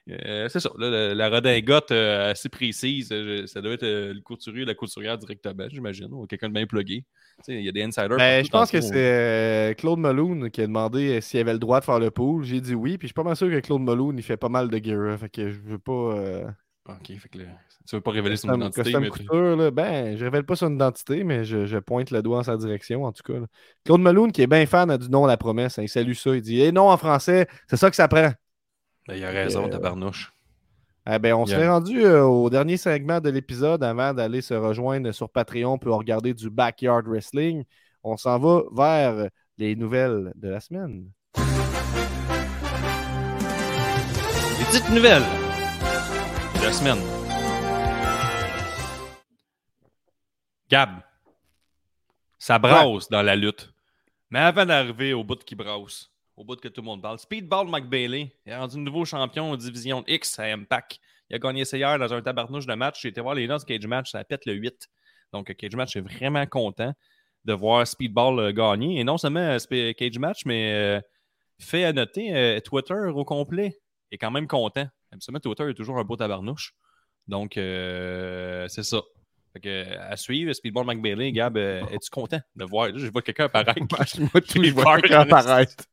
Speaker 1: C'est ça, la, redingote assez précise, ça doit être le couturier la couturière directement, j'imagine, ou quelqu'un de bien plugué. Il y a des insiders.
Speaker 2: Ben, je pense que c'est Claude Malone qui a demandé s'il avait le droit de faire le pool. J'ai dit oui, puis je suis pas mal sûr que Claude Malone il fait pas mal de gear. Fait que je veux pas.
Speaker 1: OK, fait que tu veux pas révéler son identité.
Speaker 2: Mais couture, ben, je révèle pas son identité, mais je, pointe le doigt en sa direction, en tout cas. Claude Malone, qui est bien fan, a dit non à la promesse. Hein, il salue ça. Il dit Eh non en français, c'est ça que ça prend.
Speaker 1: Ben, il a raison, euh... tabarnouche.
Speaker 2: Eh ben, on s'est rendu euh, au dernier segment de l'épisode avant d'aller se rejoindre sur Patreon pour regarder du backyard wrestling. On s'en va vers les nouvelles de la semaine.
Speaker 1: Les petites nouvelles la semaine. Gab, ça brasse dans la lutte. Mais avant d'arriver au bout qui brasse, au bout que tout le monde parle, Speedball McBailey est rendu nouveau champion en division X à Impact. Il a gagné ça hier dans un tabarnouche de match. J'ai été voir les notes Cage Match, ça pète le 8. Donc, Cage Match est vraiment content de voir Speedball euh, gagner. Et non seulement euh, Cage Match, mais euh, fait à noter, Twitter au complet est quand même content. Absolument, Twitter est toujours un beau tabarnouche. Donc, euh, c'est ça. Fait que, à suivre, Speedball McBailey, Gab, es-tu content de voir? je vois quelqu'un apparaître. (laughs)
Speaker 2: Moi, je vois (laughs) quelqu'un apparaître.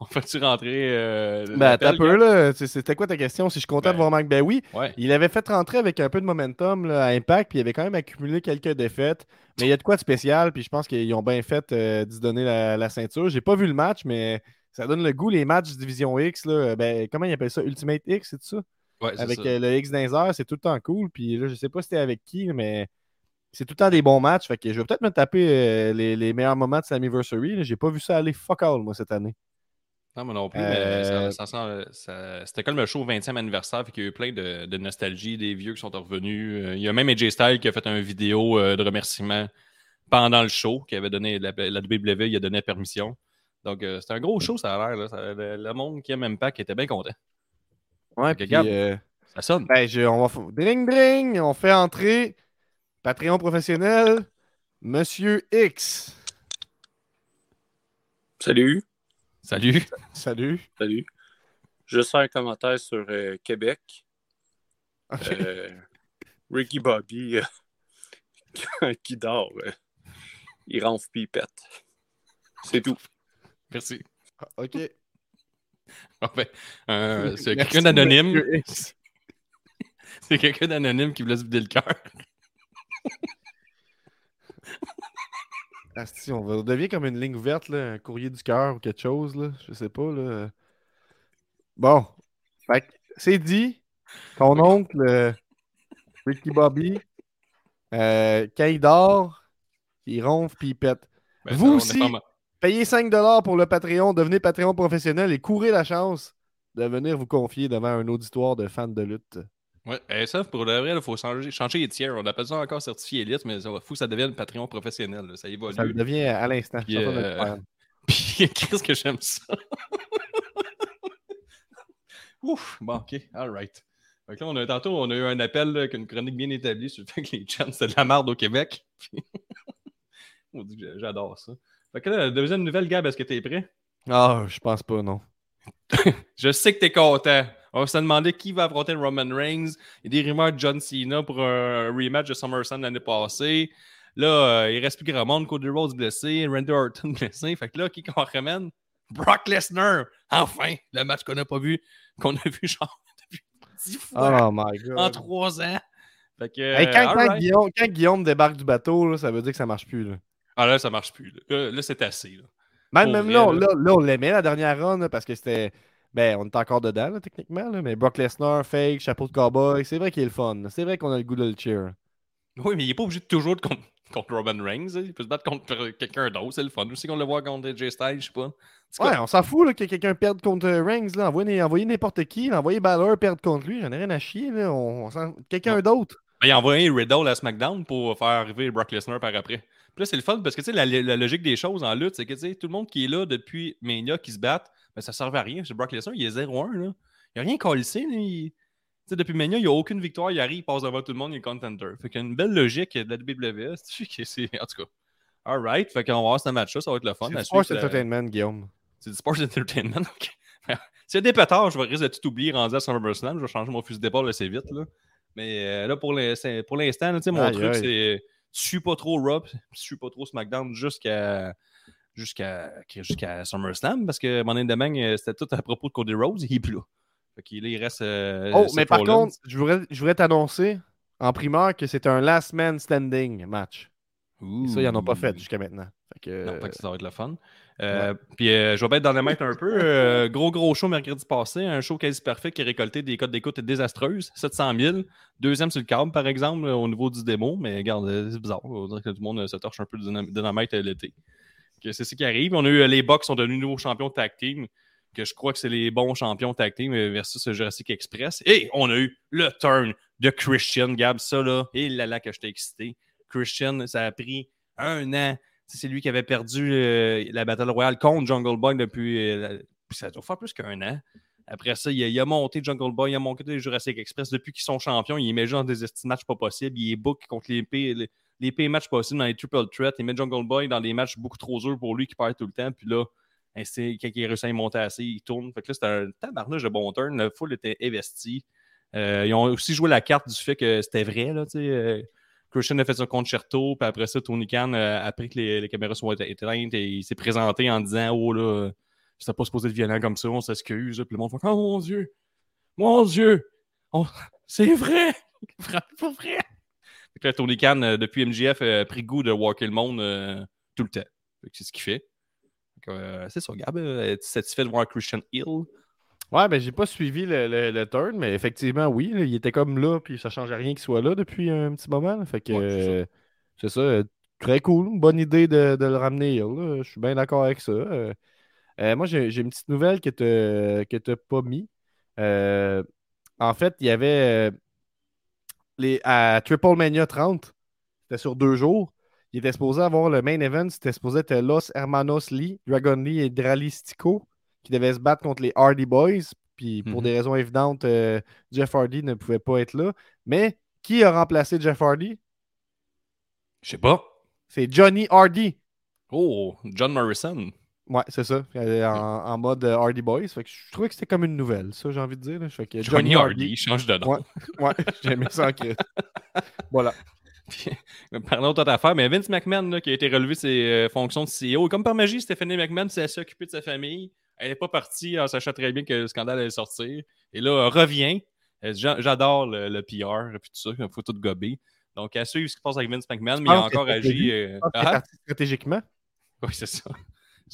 Speaker 1: On fait-tu rentrer. Euh,
Speaker 2: ben, t'as peu, là. C'était quoi ta question? Si je suis content de ben, voir Mac, ben oui. Il avait fait rentrer avec un peu de momentum là, à Impact, puis il avait quand même accumulé quelques défaites. Mais il y a de quoi de spécial, puis je pense qu'ils ont bien fait euh, d'y donner la, la ceinture. J'ai pas vu le match, mais ça donne le goût, les matchs Division X. Là, ben, comment ils appellent ça? Ultimate X, c'est ça?
Speaker 1: Ouais,
Speaker 2: Avec euh, le X d'un c'est tout le temps cool. Puis là, je sais pas si c'était avec qui, mais c'est tout le temps des bons matchs. Fait que je vais peut-être me taper euh, les, meilleurs moments de Slammiversary. J'ai pas vu ça aller fuck all, moi, cette année.
Speaker 1: Non, moi non plus, mais euh, c'était comme le show 20e anniversaire, fait qu'il y a eu plein de, nostalgie, des vieux qui sont revenus. il y a même AJ Styles qui a fait une vidéo de remerciement pendant le show, qui avait donné, la, la WWE, il a donné permission. Donc, euh, c'est un gros show, ça a l'air. Le, monde qui aime Impact était bien content.
Speaker 2: Ouais, puis, euh,
Speaker 1: ça sonne.
Speaker 2: Ben, on va... Dring, dring! On fait entrer Patreon professionnel, Monsieur X.
Speaker 4: Salut.
Speaker 1: Salut.
Speaker 2: Salut.
Speaker 4: Salut. Je sers un commentaire sur euh, Québec. Ricky Bobby, (laughs) qui dort, il ronfle pipette. C'est tout.
Speaker 1: Merci.
Speaker 2: Ah, OK.
Speaker 1: euh, c'est (laughs) quelqu'un d'anonyme. (laughs) c'est quelqu'un d'anonyme qui voulait se vider le cœur. (laughs)
Speaker 2: Asti, on va devenir comme une ligne ouverte, là, un courrier du cœur ou quelque chose, là. Je sais pas, là. Bon. c'est dit. Ton oncle, euh, Ricky Bobby, euh, quand il dort, il ronfle puis il pète. Ben, Vous aussi, Payez 5 pour le Patreon, devenez Patreon professionnel et courez la chance de venir vous confier devant un auditoire de fans de lutte.
Speaker 1: Ouais, et ça, pour le vrai, il faut changer, changer les tiers. On appelle ça encore certifié élite, mais il faut que ça devienne Patreon professionnel. là. Ça évolue.
Speaker 2: Ça le devient à l'instant.
Speaker 1: Puis,
Speaker 2: le
Speaker 1: euh. (laughs) Puis, qu'est-ce que j'aime ça? (laughs) Ouf, bon, ok, alright. Fait que là, on a, tantôt, on a eu un appel, là, une chronique bien établie sur le fait que les chants, c'est de la merde au Québec. (laughs) on dit que j'adore ça. Fait que là, la deuxième nouvelle, Gab, est-ce que t'es prêt?
Speaker 2: Ah, je pense pas, non.
Speaker 1: Je sais que t'es content. On s'est demandé qui va affronter Roman Reigns. Il y a des rumeurs de John Cena pour un rematch de SummerSlam l'année passée. Là, euh, il reste plus grand monde. Cody Rhodes blessé, Randy Orton (laughs) blessé. Fait que là, qui qu'on ramène? Brock Lesnar. Enfin, le match qu'on n'a pas vu, qu'on a vu genre (laughs) depuis dix fois
Speaker 2: Oh my god.
Speaker 1: en trois ans. Fait que,
Speaker 2: Hey, quand. Guillaume, quand Guillaume débarque du bateau, là, ça veut dire que ça marche plus. Là.
Speaker 1: Ah là, ça marche plus. Là, c'est assez. Là.
Speaker 2: Même,
Speaker 1: Pour
Speaker 2: même
Speaker 1: vrai,
Speaker 2: là, on-
Speaker 1: là.
Speaker 2: on l'aimait la dernière run parce que c'était. Ben, on est encore dedans, là, techniquement. là, mais Brock Lesnar, fake, chapeau de cowboy, c'est vrai qu'il est le fun. C'est vrai qu'on a le goût de le cheer.
Speaker 1: Oui, mais il n'est pas obligé de toujours de contre, contre Roman Reigns. hein. Il peut se battre contre quelqu'un d'autre. C'est le fun. Aussi qu'on le voit contre AJ Styles, je sais pas.
Speaker 2: Ouais, on s'en fout là, que quelqu'un perde contre euh, Reigns. Là. Envoyez, envoyez n'importe qui. Envoyez Balor perdre contre lui. J'en ai rien à chier. Là. On, Quelqu'un
Speaker 1: Ouais.
Speaker 2: d'autre.
Speaker 1: Ben, il a envoyé Riddle à SmackDown pour faire arriver Brock Lesnar par après. Puis là, c'est le fun parce que tu sais, la, la logique des choses en lutte, c'est que tu sais, tout le monde qui est là depuis Mania qui se battent, ben, ça ne servait à rien. Chez Brock Lesnar, il est 0-1. là. Il n'a rien collé. Il... Depuis Mania, il n'y a aucune victoire. Il arrive, il passe devant tout le monde, il est contender. Fait qu'il y a une belle logique de la WWE. (laughs) c'est En tout cas. All right. Fait qu'on va voir ce match-là. Ça va être le fun.
Speaker 2: C'est du Sports
Speaker 1: euh,
Speaker 2: Entertainment, Guillaume.
Speaker 1: C'est du Sports (laughs) Entertainment. ok. (laughs) S'il y a des pétards, je vais risque de tout oublier rendu à SummerSlam. Je vais changer mon fusil d'épaule assez vite. Là. Mais euh, là, pour l'instant, là, mon truc, c'est tu suis pas trop Raw, tu suis pas trop SmackDown jusqu'à jusqu'à jusqu'à SummerSlam parce que Money in the Bank, euh, c'était tout à propos de Cody Rhodes. Il est plus là. Fait qu'il il reste. euh,
Speaker 2: Oh, mais par
Speaker 1: Rollins.
Speaker 2: contre, je voudrais, je voudrais t'annoncer en primeur que c'est un last man standing match. Et ça, ils n'en ont pas fait jusqu'à maintenant. Fait que,
Speaker 1: Non, fait que ça va être le fun. Euh, Puis euh, je vais être dans le maître un peu. Euh, gros, gros show mercredi passé. Un show quasi parfait qui a récolté des codes d'écoute désastreuses. 700 000. Deuxième sur le câble, par exemple, au niveau du démo. Mais regarde, c'est bizarre. On dirait que tout le monde se torche un peu de dynam- dynamite l'été. Que C'est ce qui arrive. On a eu euh, les Bucks sont devenus nouveaux champions tag team. Que je crois que c'est les bons champions tag team euh, versus Jurassic Express. Et on a eu le turn de Christian Gab. Ça là, et là là que j'étais excité. Christian, ça a pris un an. C'est lui qui avait perdu euh, la Battle Royale contre Jungle Boy depuis. ça doit faire plus qu'un an. Après ça, il a, monté Jungle Boy, il a monté Jurassic Express. Depuis qu'ils sont champions, il met genre des matchs pas possibles. Il est book contre les les, les pires matchs possibles dans les triple threats. Il met Jungle Boy dans des matchs beaucoup trop durs pour lui qui perd tout le temps. Puis là, c'est- quand il a réussi à y monter assez, il tourne. Fait que là, c'était un tabarnouche de bon turn. Le full était investi. Euh, ils ont aussi joué la carte du fait que c'était vrai. Là, euh, Christian a fait son concerto, puis après ça, Tony Khan, euh, après que les, caméras soient éteintes, et il s'est présenté en disant Oh là, c'était pas supposé être violent comme ça, on s'excuse. Puis le monde fait Oh mon Dieu, mon Dieu, c'est vrai, (laughs) pas vrai. Que là, Tony Khan, euh, depuis MGF, euh, a pris goût de walker le monde euh, tout le temps. C'est ce qu'il fait. C'est ça, Gab. Es-tu satisfait de voir Christian Hill?
Speaker 2: Ouais, ben j'ai pas suivi le, le- le turn, mais effectivement, oui, là, il était comme là, puis ça changeait rien qu'il soit là depuis un petit moment. là. fait que
Speaker 1: Ouais, c'est ça.
Speaker 2: très cool, bonne idée de, de le ramener. Je suis bien d'accord avec ça. Euh, moi, j'ai une petite nouvelle que tu que t'as pas mis. Euh, en fait, il y avait les, à Triple Mania 30, c'était sur deux jours. Il était supposé avoir le main event, c'était supposé être Los Hermanos Lee, Dragon Lee et Dralistico qui devaient se battre contre les Hardy Boys. Puis pour
Speaker 1: Mhm.
Speaker 2: des raisons évidentes, euh, Jeff Hardy ne pouvait pas être là. Mais qui a remplacé Jeff Hardy?
Speaker 1: Je sais pas.
Speaker 2: C'est Johnny Hardy.
Speaker 1: Oh, John Morrison.
Speaker 2: Ouais, c'est ça. euh, En, en mode euh, Hardy Boys. Fait que je trouvais que c'était comme une nouvelle, ça, j'ai envie de dire. là. Fait que
Speaker 1: Johnny, Hardy, change de nom.
Speaker 2: Ouais. Ouais, (laughs) j'ai aimé ça en crise. Voilà. (laughs)
Speaker 1: Parlons d'autre affaire, mais Vince McMahon là, qui a été relevé ses euh, fonctions de CEO. Comme par magie, Stephanie McMahon s'est assez occupée de sa famille. Elle n'est pas partie en sachant très bien que le scandale allait sortir. Et là, elle revient. Elle J'adore le, le PR et puis tout ça. Il faut tout gober. Donc, à suivre ce qui se passe avec Vince McMahon, mais il a encore agi. euh, ah,
Speaker 2: partie stratégiquement.
Speaker 1: oui, c'est ça.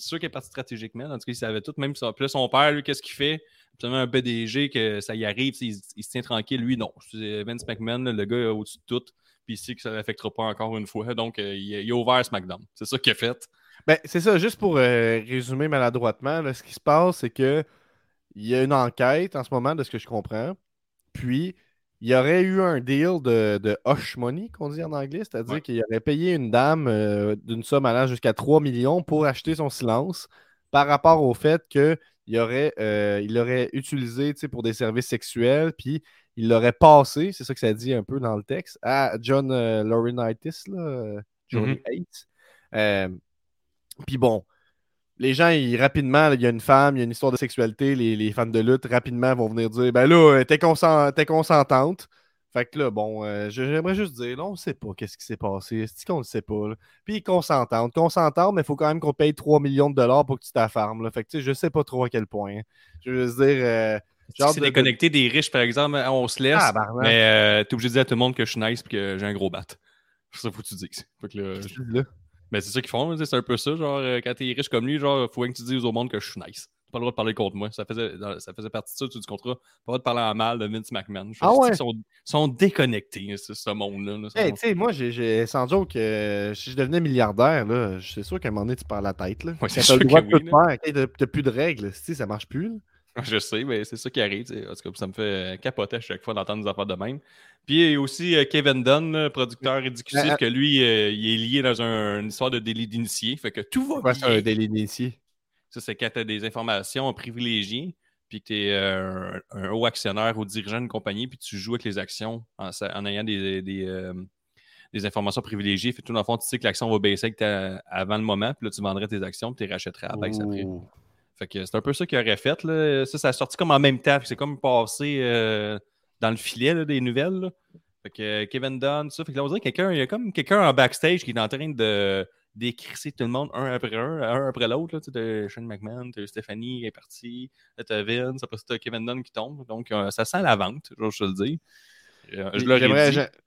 Speaker 1: C'est sûr qu'il est parti stratégiquement. En tout cas, il savait tout. Même ça. Son père, lui, qu'est-ce qu'il fait? Absolument un PDG, que ça y arrive, il, se tient tranquille. Lui, non. Vince McMahon, le gars au-dessus de tout. Puis il sait que ça l'affectera pas encore une fois. Donc, euh, il, a- ouvert SmackDown. C'est ça qu'il a fait.
Speaker 2: Ben, c'est ça, juste pour euh, résumer maladroitement, ce qui se passe, c'est que il y a une enquête en ce moment, de ce que je comprends. Puis, il y aurait eu un deal de, de hush money, qu'on dit en anglais, c'est-à-dire
Speaker 1: Ouais.
Speaker 2: qu'il aurait payé une dame euh, d'une somme allant jusqu'à 3 millions pour acheter son silence par rapport au fait qu'il aurait, euh, il utilisé pour des services sexuels, puis il l'aurait passé, c'est ça que ça dit un peu dans le texte, à John euh, Laurinaitis, là, euh, Johnny
Speaker 1: Mhm.
Speaker 2: Hates. Puis bon, les gens, ils, rapidement, il y a une femme, il y a une histoire de sexualité, les, les fans de lutte, rapidement, vont venir dire Ben là, euh, t'es consen- t'es consentante. Fait que là, bon, euh, j'aimerais juste dire, là, on sait pas qu'est-ce qui s'est passé. C'est qu'on le sait pas. là. Puis consentante. Consentante, mais il faut quand même qu'on paye 3 millions de dollars pour que tu t'affarmes. Fait que tu sais, je sais pas trop à quel point. hein. Je veux dire. euh,
Speaker 1: c'est
Speaker 2: de-
Speaker 1: déconnecté des riches, par exemple, on se laisse.
Speaker 2: Ah,
Speaker 1: mais euh, t'es obligé de dire à tout le monde que je suis nice et que j'ai un gros bat. C'est ça faut que tu dises. Fait que là, Ben, c'est ça qu'ils font, c'est un peu ça. Genre, euh, quand t'es riche comme lui, genre, faut que tu dises au monde que je suis nice. T'as pas le droit de parler contre moi. Ça faisait, ça faisait partie de ça, du contrat. Pas le droit de parler en mal de Vince McMahon.
Speaker 2: Ah ouais?
Speaker 1: qu'ils sont, sont déconnectés, hein, ce, monde-là. là.
Speaker 2: Hey, tu sais, moi, j'ai, sans joke, euh, si je devenais milliardaire, là, c'est sûr qu'à un moment donné, tu perds la tête. Là.
Speaker 1: Ouais, c'est sûr
Speaker 2: le droit
Speaker 1: que
Speaker 2: de
Speaker 1: oui,
Speaker 2: faire, t'as, plus de règles, ça marche plus. là. (laughs)
Speaker 1: Je sais, mais c'est ça qui arrive. En tout cas, ça me fait capoter à chaque fois d'entendre des affaires de même. Puis il y a aussi euh, Kevin Dunn, producteur exécutif,
Speaker 2: Euh,
Speaker 1: que lui, euh, il est lié dans un- une histoire de délit d'initié. Fait que tout va
Speaker 2: C'est
Speaker 1: bien.
Speaker 2: un délit d'initié?
Speaker 1: Ça, c'est quand tu as des informations privilégiées, puis que tu es un, un haut actionnaire ou dirigeant d'une compagnie, puis tu joues avec les actions en, ayant des, des, euh, des informations privilégiées. Fait que tout dans le fond, tu sais que l'action va baisser ta- avant le moment, puis là, tu vendrais tes actions, puis tu les rachèterais à la baisse après. Fait que c'est un peu ça qu'il aurait fait. Là. Ça, ça a sorti comme en même temps. C'est comme passé euh, dans le filet là, des nouvelles. là. Fait que euh, Kevin Dunn, ça. Fait que là, on dirait quelqu'un, il y a comme quelqu'un en backstage qui est en train de d'écrisser tout le monde un après un, un après l'autre. Tu sais, Shane McMahon, t'as Stéphanie qui est partie, t'as Vince, après t'as Kevin Dunn qui tombe. Donc, euh, ça sent la vente, je te le dis.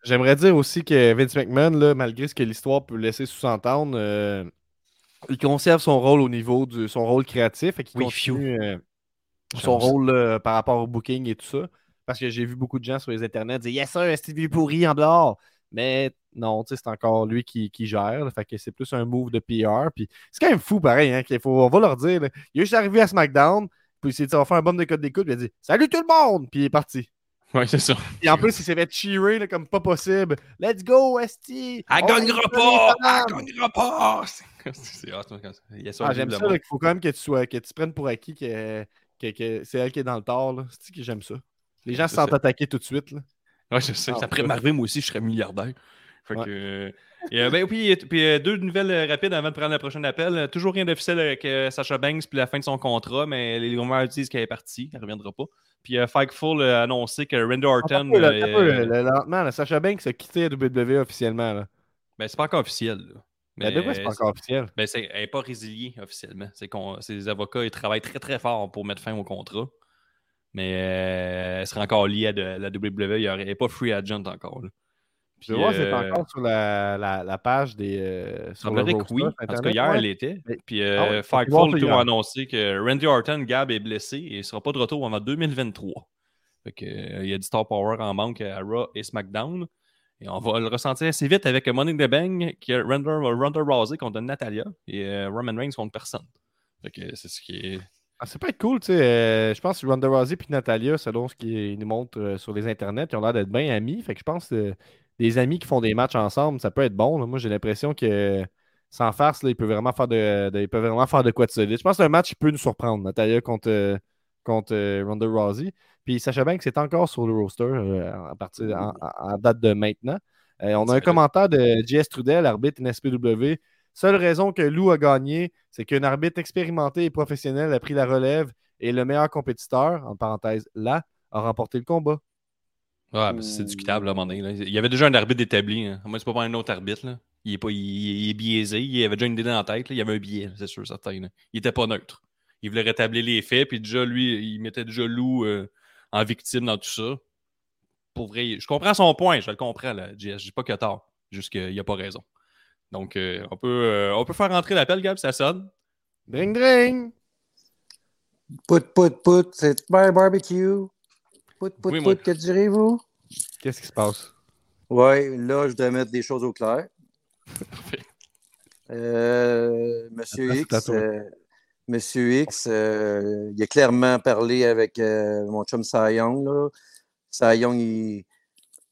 Speaker 2: J'aimerais, dire aussi que Vince McMahon, là, malgré ce que l'histoire peut laisser sous-entendre, euh, il conserve son rôle au niveau de son rôle créatif et qu'il
Speaker 1: Oui,
Speaker 2: continue euh, son rôle là, par rapport au booking et tout ça. Parce que j'ai vu beaucoup de gens sur les internets dire Yes, sir, Stevie pourri en dehors? Mais non, tu sais, c'est encore lui qui, qui gère. là. fait que c'est plus un move de PR. Puis c'est quand même fou, pareil. Hein, qu'il faut, on va leur dire. là. il est juste arrivé à SmackDown. Puis il s'est dit, on va faire un bombe de code d'écoute. Puis il a dit Salut tout le monde. Puis il est parti.
Speaker 1: Ouais, c'est ça.
Speaker 2: Et en plus, il s'est fait cheerer là, comme pas possible. Let's go, Esti!
Speaker 1: Elle gagnera pas! Elle gagnera pas! (laughs) C'est- hot, ça- il y a ça,
Speaker 2: Ah, j'aime ça, qu'il faut quand même que tu sois, que tu prennes pour acquis que, que, que c'est elle qui est dans le tort. C'est que j'aime ça? Les gens se sentent attaqués tout de suite. Là.
Speaker 1: Ouais, je sais.
Speaker 2: Ah,
Speaker 1: ça pourrait m'arriver, moi aussi, je serais milliardaire. Fait
Speaker 2: Ouais.
Speaker 1: que, euh, et, euh, ben, puis, puis, euh, deux nouvelles euh, rapides avant de prendre le prochain appel. Toujours rien d'officiel avec euh, Sacha Banks puis la fin de son contrat, mais les rumeurs disent qu'elle est partie, elle ne reviendra pas. Puis euh, Fightful a annoncé que Randy Orton.
Speaker 2: un peu, là,
Speaker 1: euh,
Speaker 2: peu, lentement, là, Sacha Banks a quitté la WWE officiellement. Là.
Speaker 1: ben, c'est pas encore officiel. Là.
Speaker 2: Mais de quoi c'est pas encore officiel?
Speaker 1: Ben, c'est, elle n'est pas résiliée officiellement. C'est qu'on, ses avocats ils travaillent très très fort pour mettre fin au contrat. Mais euh, elle serait encore liée à de- la WWE. Il n'est pas free agent encore. là.
Speaker 2: Je
Speaker 1: Puis,
Speaker 2: voir si c'est
Speaker 1: euh,
Speaker 2: encore sur la, la, la page des. euh, sur le
Speaker 1: que oui.
Speaker 2: sur
Speaker 1: En tout
Speaker 2: Internet.
Speaker 1: cas, hier,
Speaker 2: Ouais.
Speaker 1: elle était.
Speaker 2: Mais-
Speaker 1: Puis
Speaker 2: Ah
Speaker 1: euh,
Speaker 2: faut voir
Speaker 1: Fightful a annoncé que Randy Orton, Gab, est blessé et ne sera pas de retour avant 2023. Fait que, euh, il y a du Star Power en manque à Raw et SmackDown. Et on va le ressentir assez vite avec Money the Bank, qui est Ronda, Ronda Rousey contre Natalia et euh, Roman Reigns contre personne. Fait que c'est ce qui est.
Speaker 2: Ah, ça peut être cool, tu sais. euh, je pense que Ronda Rousey et Natalia, selon ce qu'ils nous montrent euh, sur les internets, ils ont l'air d'être bien amis. Fait que je pense que des amis qui font des matchs ensemble, ça peut être bon. là. Moi, j'ai l'impression que sans farce, là, il peut vraiment faire de, de- il peut vraiment faire de quoi de solide. Je pense que c'est un match qui peut nous surprendre, Natalia contre, euh, contre euh, Ronda Rousey. Puis Sacha Banks est encore sur le roster euh, à partir en, en- date de maintenant. Euh, on a un
Speaker 1: C'est-
Speaker 2: commentaire de JS Trudel, arbitre NSPW. Seule raison que Lou a gagné, c'est qu'un arbitre expérimenté et professionnel a pris la relève et le meilleur compétiteur, en parenthèse là, a remporté le combat.
Speaker 1: Ouais, c'est discutable à un moment donné. là. Il y avait déjà un arbitre établi. Hein. Moi, c'est pas pour un autre arbitre. Là. Il, est pas, il, il est biaisé. Il avait déjà une idée dans la tête. là. Il y avait un biais, c'est sûr, certain. là. Il était pas neutre. Il voulait rétablir les faits. Puis déjà, lui, il mettait déjà Lou euh, en victime dans tout ça. Pour vrai, je comprends son point. Je le comprends, là, JS. Je dis pas qu'il a tort. Juste qu'il a pas raison. Donc, euh, on, peut, euh, on peut faire rentrer l'appel, Gab, ça sonne.
Speaker 2: Dring dring!
Speaker 5: Put, put, put, c'est Bar Barbecue.
Speaker 1: Oui,
Speaker 5: que direz-vous?
Speaker 2: Qu'est-ce qui se passe?
Speaker 5: Ouais, là, je dois mettre des choses au clair.
Speaker 1: Parfait.
Speaker 5: Euh, Monsieur X, euh, Monsieur X, euh, il a clairement parlé avec euh, mon chum Cy Young, là. Cy Young, il,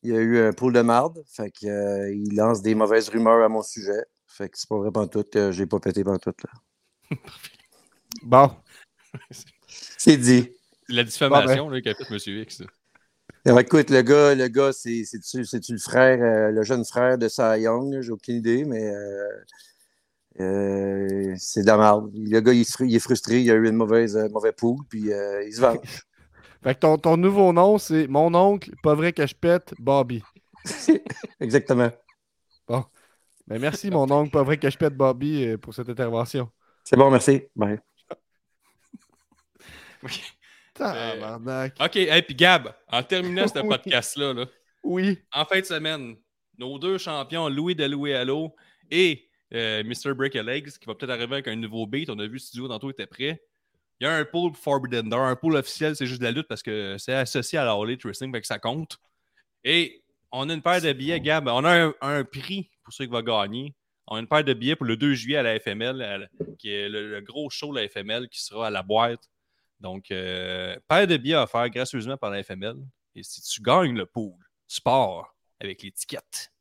Speaker 5: Il a eu un pool de marde. Fait que, euh, il lance des mauvaises rumeurs à mon sujet. Fait que c'est pas vrai tout que j'ai pas pété tout là. (laughs)
Speaker 2: Bon.
Speaker 5: c'est dit.
Speaker 1: La diffamation ben. qu'a fait M. X.
Speaker 5: Alors, écoute, le gars, le gars, c'est-tu le frère, euh, le jeune frère de Cy Young? J'ai aucune idée, mais euh, euh, c'est de la merde. Le gars, il, est frustré, il a eu une mauvaise mauvais poule, puis il se venge. (laughs)
Speaker 2: fait que ton, ton nouveau nom, c'est Mon oncle, pas vrai que je pète, Bobby. (laughs)
Speaker 5: Exactement.
Speaker 2: Bon. Ben, merci, mon oncle, pas vrai que je pète, Bobby, pour cette intervention.
Speaker 5: C'est bon, merci. Bye. (laughs)
Speaker 1: OK, et puis Gab, en terminant ce (laughs) podcast-là,
Speaker 2: oui.
Speaker 1: en fin de semaine, nos deux champions, Louis de Louis Allo et euh, Mr. Break a Legs, qui va peut-être arriver avec un nouveau beat. On a vu Studio tantôt était prêt. Il y a un pool Forbidden Door. Un pool officiel, c'est juste de la lutte parce que c'est associé à la Elite Wrestling, que ça compte. Et on a une paire de billets, Gab. On a un, prix pour ceux qui vont gagner. On a une paire de billets pour le 2 juillet à la FML, qui est le, le, gros show de la FML qui sera à la boîte donc, euh, paire de billets faire gracieusement par la FML. Et si tu gagnes le pool sport avec l'étiquette,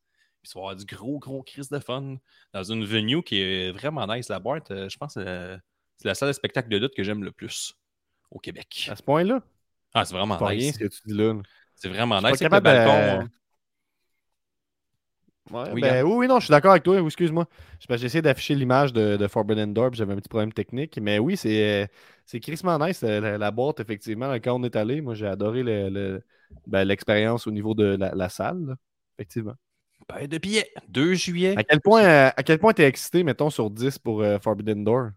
Speaker 1: tu vas avoir du gros, gros crise de fun dans une venue qui est vraiment nice. La boîte, euh, je pense que c'est la salle de spectacle de lutte que j'aime le plus au Québec.
Speaker 2: À ce point-là?
Speaker 1: Ah, c'est vraiment nice.
Speaker 2: ce que tu dis là.
Speaker 1: C'est vraiment nice. C'est le balcon.
Speaker 2: Oui, ben, oui, non, je suis d'accord avec toi. Excuse-moi. J'ai essayé d'afficher l'image de, de, Forbidden Door, j'avais un petit problème technique. Mais oui, c'est c'est crissement nice, la, boîte, effectivement. Quand on est allé, moi, j'ai adoré ben, l'expérience au niveau de la, salle, effectivement.
Speaker 1: Ben, de billets, 2 juillet.
Speaker 2: À quel point euh, à quel point t'es excité, mettons, sur 10 pour euh, Forbidden Door?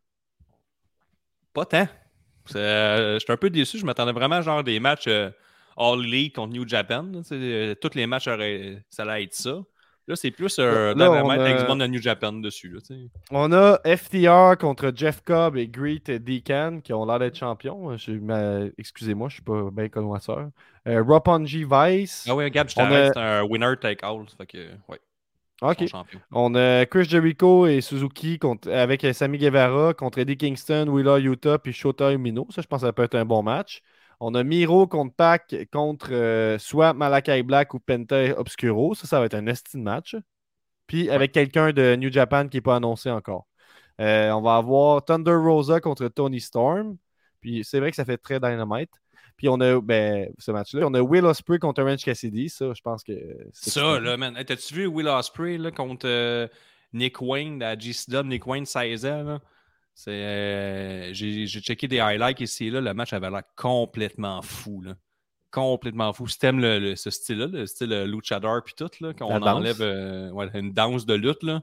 Speaker 1: Pas tant. Euh, J'étais un peu déçu. Je m'attendais vraiment à genre des matchs All League contre New Japan. tous les matchs, ça allait être ça. Là, c'est plus un Dynamite de New Japan dessus.
Speaker 2: on a FTR contre Jeff Cobb et Greet Deacon qui ont l'air d'être champions. Excusez-moi, je ne suis pas bien connoisseur. Euh, Roppongi Vice.
Speaker 1: Ah oui, Gab, je t'arrête, c'est un winner take all. Fait que, ouais.
Speaker 2: OK. On a Chris Jericho et Suzuki contre, avec Sammy Guevara contre Eddie Kingston, Willa Utah puis Shota Umino. Ça, je pense que ça peut être un bon match. On a Miro contre Pac contre euh, soit Malakai Black ou Penta Obscuro. Ça, ça va être un estime match. Puis avec quelqu'un de New Japan qui n'est pas annoncé encore. Euh, on va avoir Thunder Rosa contre Tony Storm. Puis c'est vrai que ça fait très dynamite. Puis on a ben, ce match-là. On a Will Ospreay contre Orange Cassidy. Ça, je pense que.
Speaker 1: Ça, là, man. T'as-tu vu Will Ospreay là, contre euh, Nick Wayne, la GCW, Nick Wayne 16 ans? Là? Euh, j'ai, checké des highlights ici et là. Le match avait l'air complètement fou. Là. Complètement fou. Si t'aimes le, ce style-là, le style euh, luchador puis tout, là, quand on enlève euh, une danse de lutte, là.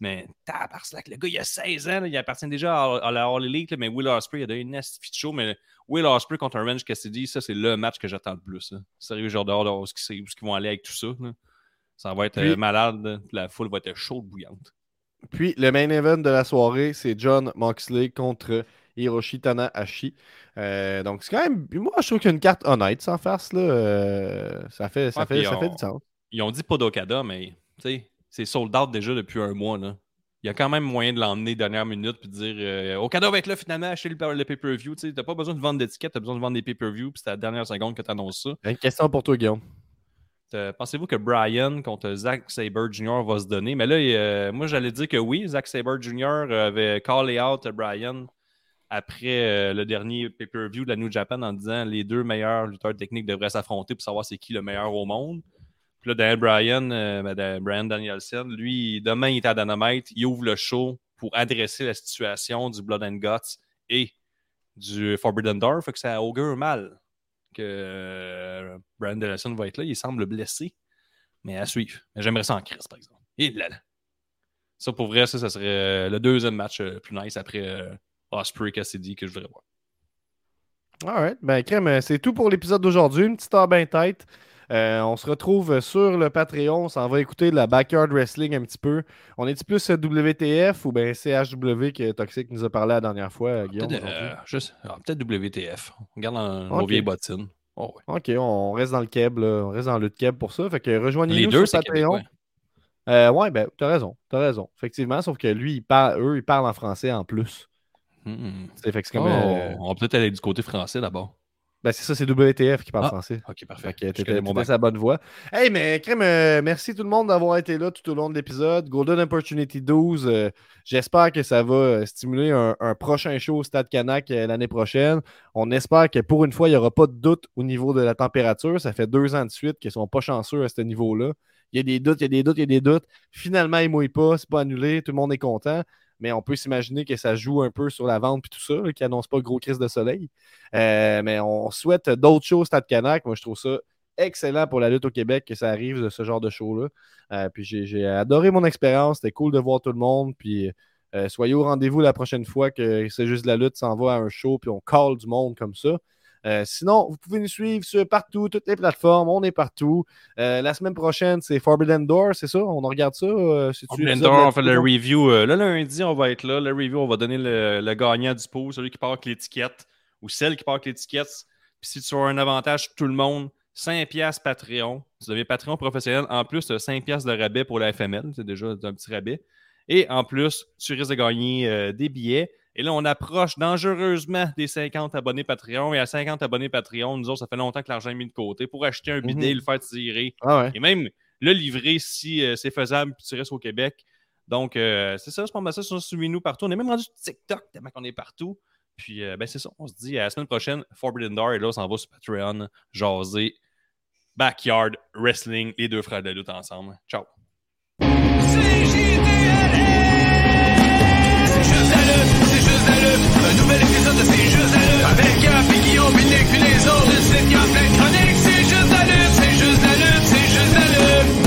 Speaker 1: Mais tabarnak, le gars, il a 16 ans, il appartient déjà à, la All Elite, mais Will Ospreay, il a donné une nest show, mais Will Ospreay contre un Range Cassidy, ça, c'est le match que j'attends le plus. Sérieux, j'ai hâte de voir où ils vont aller avec tout ça. Ça va être malade, la foule va être chaude, bouillante.
Speaker 2: Puis le main event de la soirée, c'est John Moxley contre Hiroshi Tanahashi. Euh, donc, c'est quand même. Moi, je trouve qu'il y a une carte honnête sans face. Là. Euh, ça fait, ça fait, ça fait du sens.
Speaker 1: Ils ont dit pas d'Okada, mais c'est sold out déjà depuis un mois. Là. Il y a quand même moyen de l'emmener dernière minute et de dire euh, Okada va être là finalement, acheter le, le pay-per-view. Tu n'as pas besoin de vendre d'étiquette, tu as besoin de vendre des pay-per-view, puis c'est à la dernière seconde que tu annonces ça.
Speaker 2: Une question pour toi, Guillaume.
Speaker 1: Euh, pensez-vous que Brian contre Zack Saber Jr. va se donner? Mais là, euh, moi, j'allais dire que oui, Zack Saber Jr. avait callé out Brian après euh, le dernier pay-per-view de la New Japan en disant les deux meilleurs lutteurs techniques devraient s'affronter pour savoir c'est qui le meilleur au monde. Puis là, Daniel Bryan, ben, Brian Danielson, lui, demain, il est à Dynamite, il ouvre le show pour adresser la situation du Blood and Guts et du Forbidden Door. Fait que ça augure mal que euh, Brian Dennison va être là. Il semble blessé, mais à suivre. J'aimerais ça en crise, par exemple. Et là, Ça, pour vrai, ça, ça serait euh, le deuxième match euh, plus nice après Osprey Cassidy que je voudrais voir.
Speaker 2: Alright. Ben, crème, c'est tout pour l'épisode d'aujourd'hui. Une petite heure bien tête. On se retrouve sur le Patreon. On s'en va écouter de la Backyard Wrestling un petit peu. On est-tu plus WTF ou bien CHW que Toxic nous a parlé la dernière fois, Guillaume?
Speaker 1: Peut-être ah, WTF. On regarde dans nos vieilles bottines. Oh,
Speaker 2: OK, on reste dans le keb, on reste dans le keb pour ça. Fait que rejoignez-nous
Speaker 1: deux,
Speaker 2: sur Patreon. Euh, ouais, ben, t'as raison, t'as raison. Effectivement, sauf que lui, il parle, eux, ils parlent en français en plus.
Speaker 1: Hmm. Fait que comme, oh, euh, On va peut-être aller du côté français d'abord.
Speaker 2: Ben, c'est ça, c'est WTF qui parle
Speaker 1: Ah,
Speaker 2: français.
Speaker 1: Ok, parfait.
Speaker 2: T'étais
Speaker 1: bac.
Speaker 2: sa bonne voie. Hey, mais crème, euh, merci tout le monde d'avoir été là tout au long de l'épisode. Golden Opportunity 12, euh, j'espère que ça va euh, stimuler un, un prochain show au Stade Canac euh, l'année prochaine. On espère que pour une fois, il n'y aura pas de doute au niveau de la température. Ça fait deux ans de suite qu'ils ne sont pas chanceux à ce niveau-là. Il y a des doutes, il y a des doutes, il y a des doutes. Finalement, ils ne mouillent pas, c'est pas annulé, tout le monde est content. Mais on peut s'imaginer que ça joue un peu sur la vente et tout ça, qui annonce pas gros crise de soleil. Euh, mais on souhaite d'autres choses Stade Canac. Moi, je trouve ça excellent pour la lutte au Québec que ça arrive de ce genre de show-là. Euh, puis j'ai j'ai adoré mon expérience. C'était cool de voir tout le monde. Puis euh, soyez au rendez-vous la prochaine fois que c'est juste la lutte s'en va à un show puis on call du monde comme ça. Euh, sinon, vous pouvez nous suivre sur partout, toutes les plateformes. On est partout. Euh, la semaine prochaine, c'est Forbidden Door, c'est ça? On regarde ça? euh,
Speaker 1: Blender,
Speaker 2: l'épisode
Speaker 1: on fait le review. le lundi, on va être là. Le review, on va donner le, le gagnant du pot, celui qui part avec l'étiquette ou celle qui part avec l'étiquette. Puis si tu as un avantage, tout le monde, 5$ piastres Patreon. Tu deviens Patreon professionnel. En plus, tu as 5$ piastres de rabais pour la FML. C'est déjà un petit rabais. Et en plus, tu risques de gagner euh, des billets. Et là, on approche dangereusement des 50 abonnés Patreon. Et à 50 abonnés Patreon, nous autres, ça fait longtemps que l'argent est mis de côté pour acheter un bidet et le faire tirer.
Speaker 2: Ah ouais.
Speaker 1: Et même le livrer si euh, c'est faisable, puis tu restes au Québec. Donc, euh, c'est ça, c'est pas mal ça. Suivez-nous partout. On est même rendu TikTok, tellement qu'on est partout. Puis, euh, ben, c'est ça. On se dit à la semaine prochaine, Forbidden Door. Et là, on s'en va sur Patreon, jaser, Backyard Wrestling, les deux frères de lutte ensemble. Ciao.
Speaker 6: C'est juste la lutte Avec et Guillaume, Binic puis les autres Le site qui a plein de chroniques C'est juste la lutte, c'est juste la lutte, c'est juste la lutte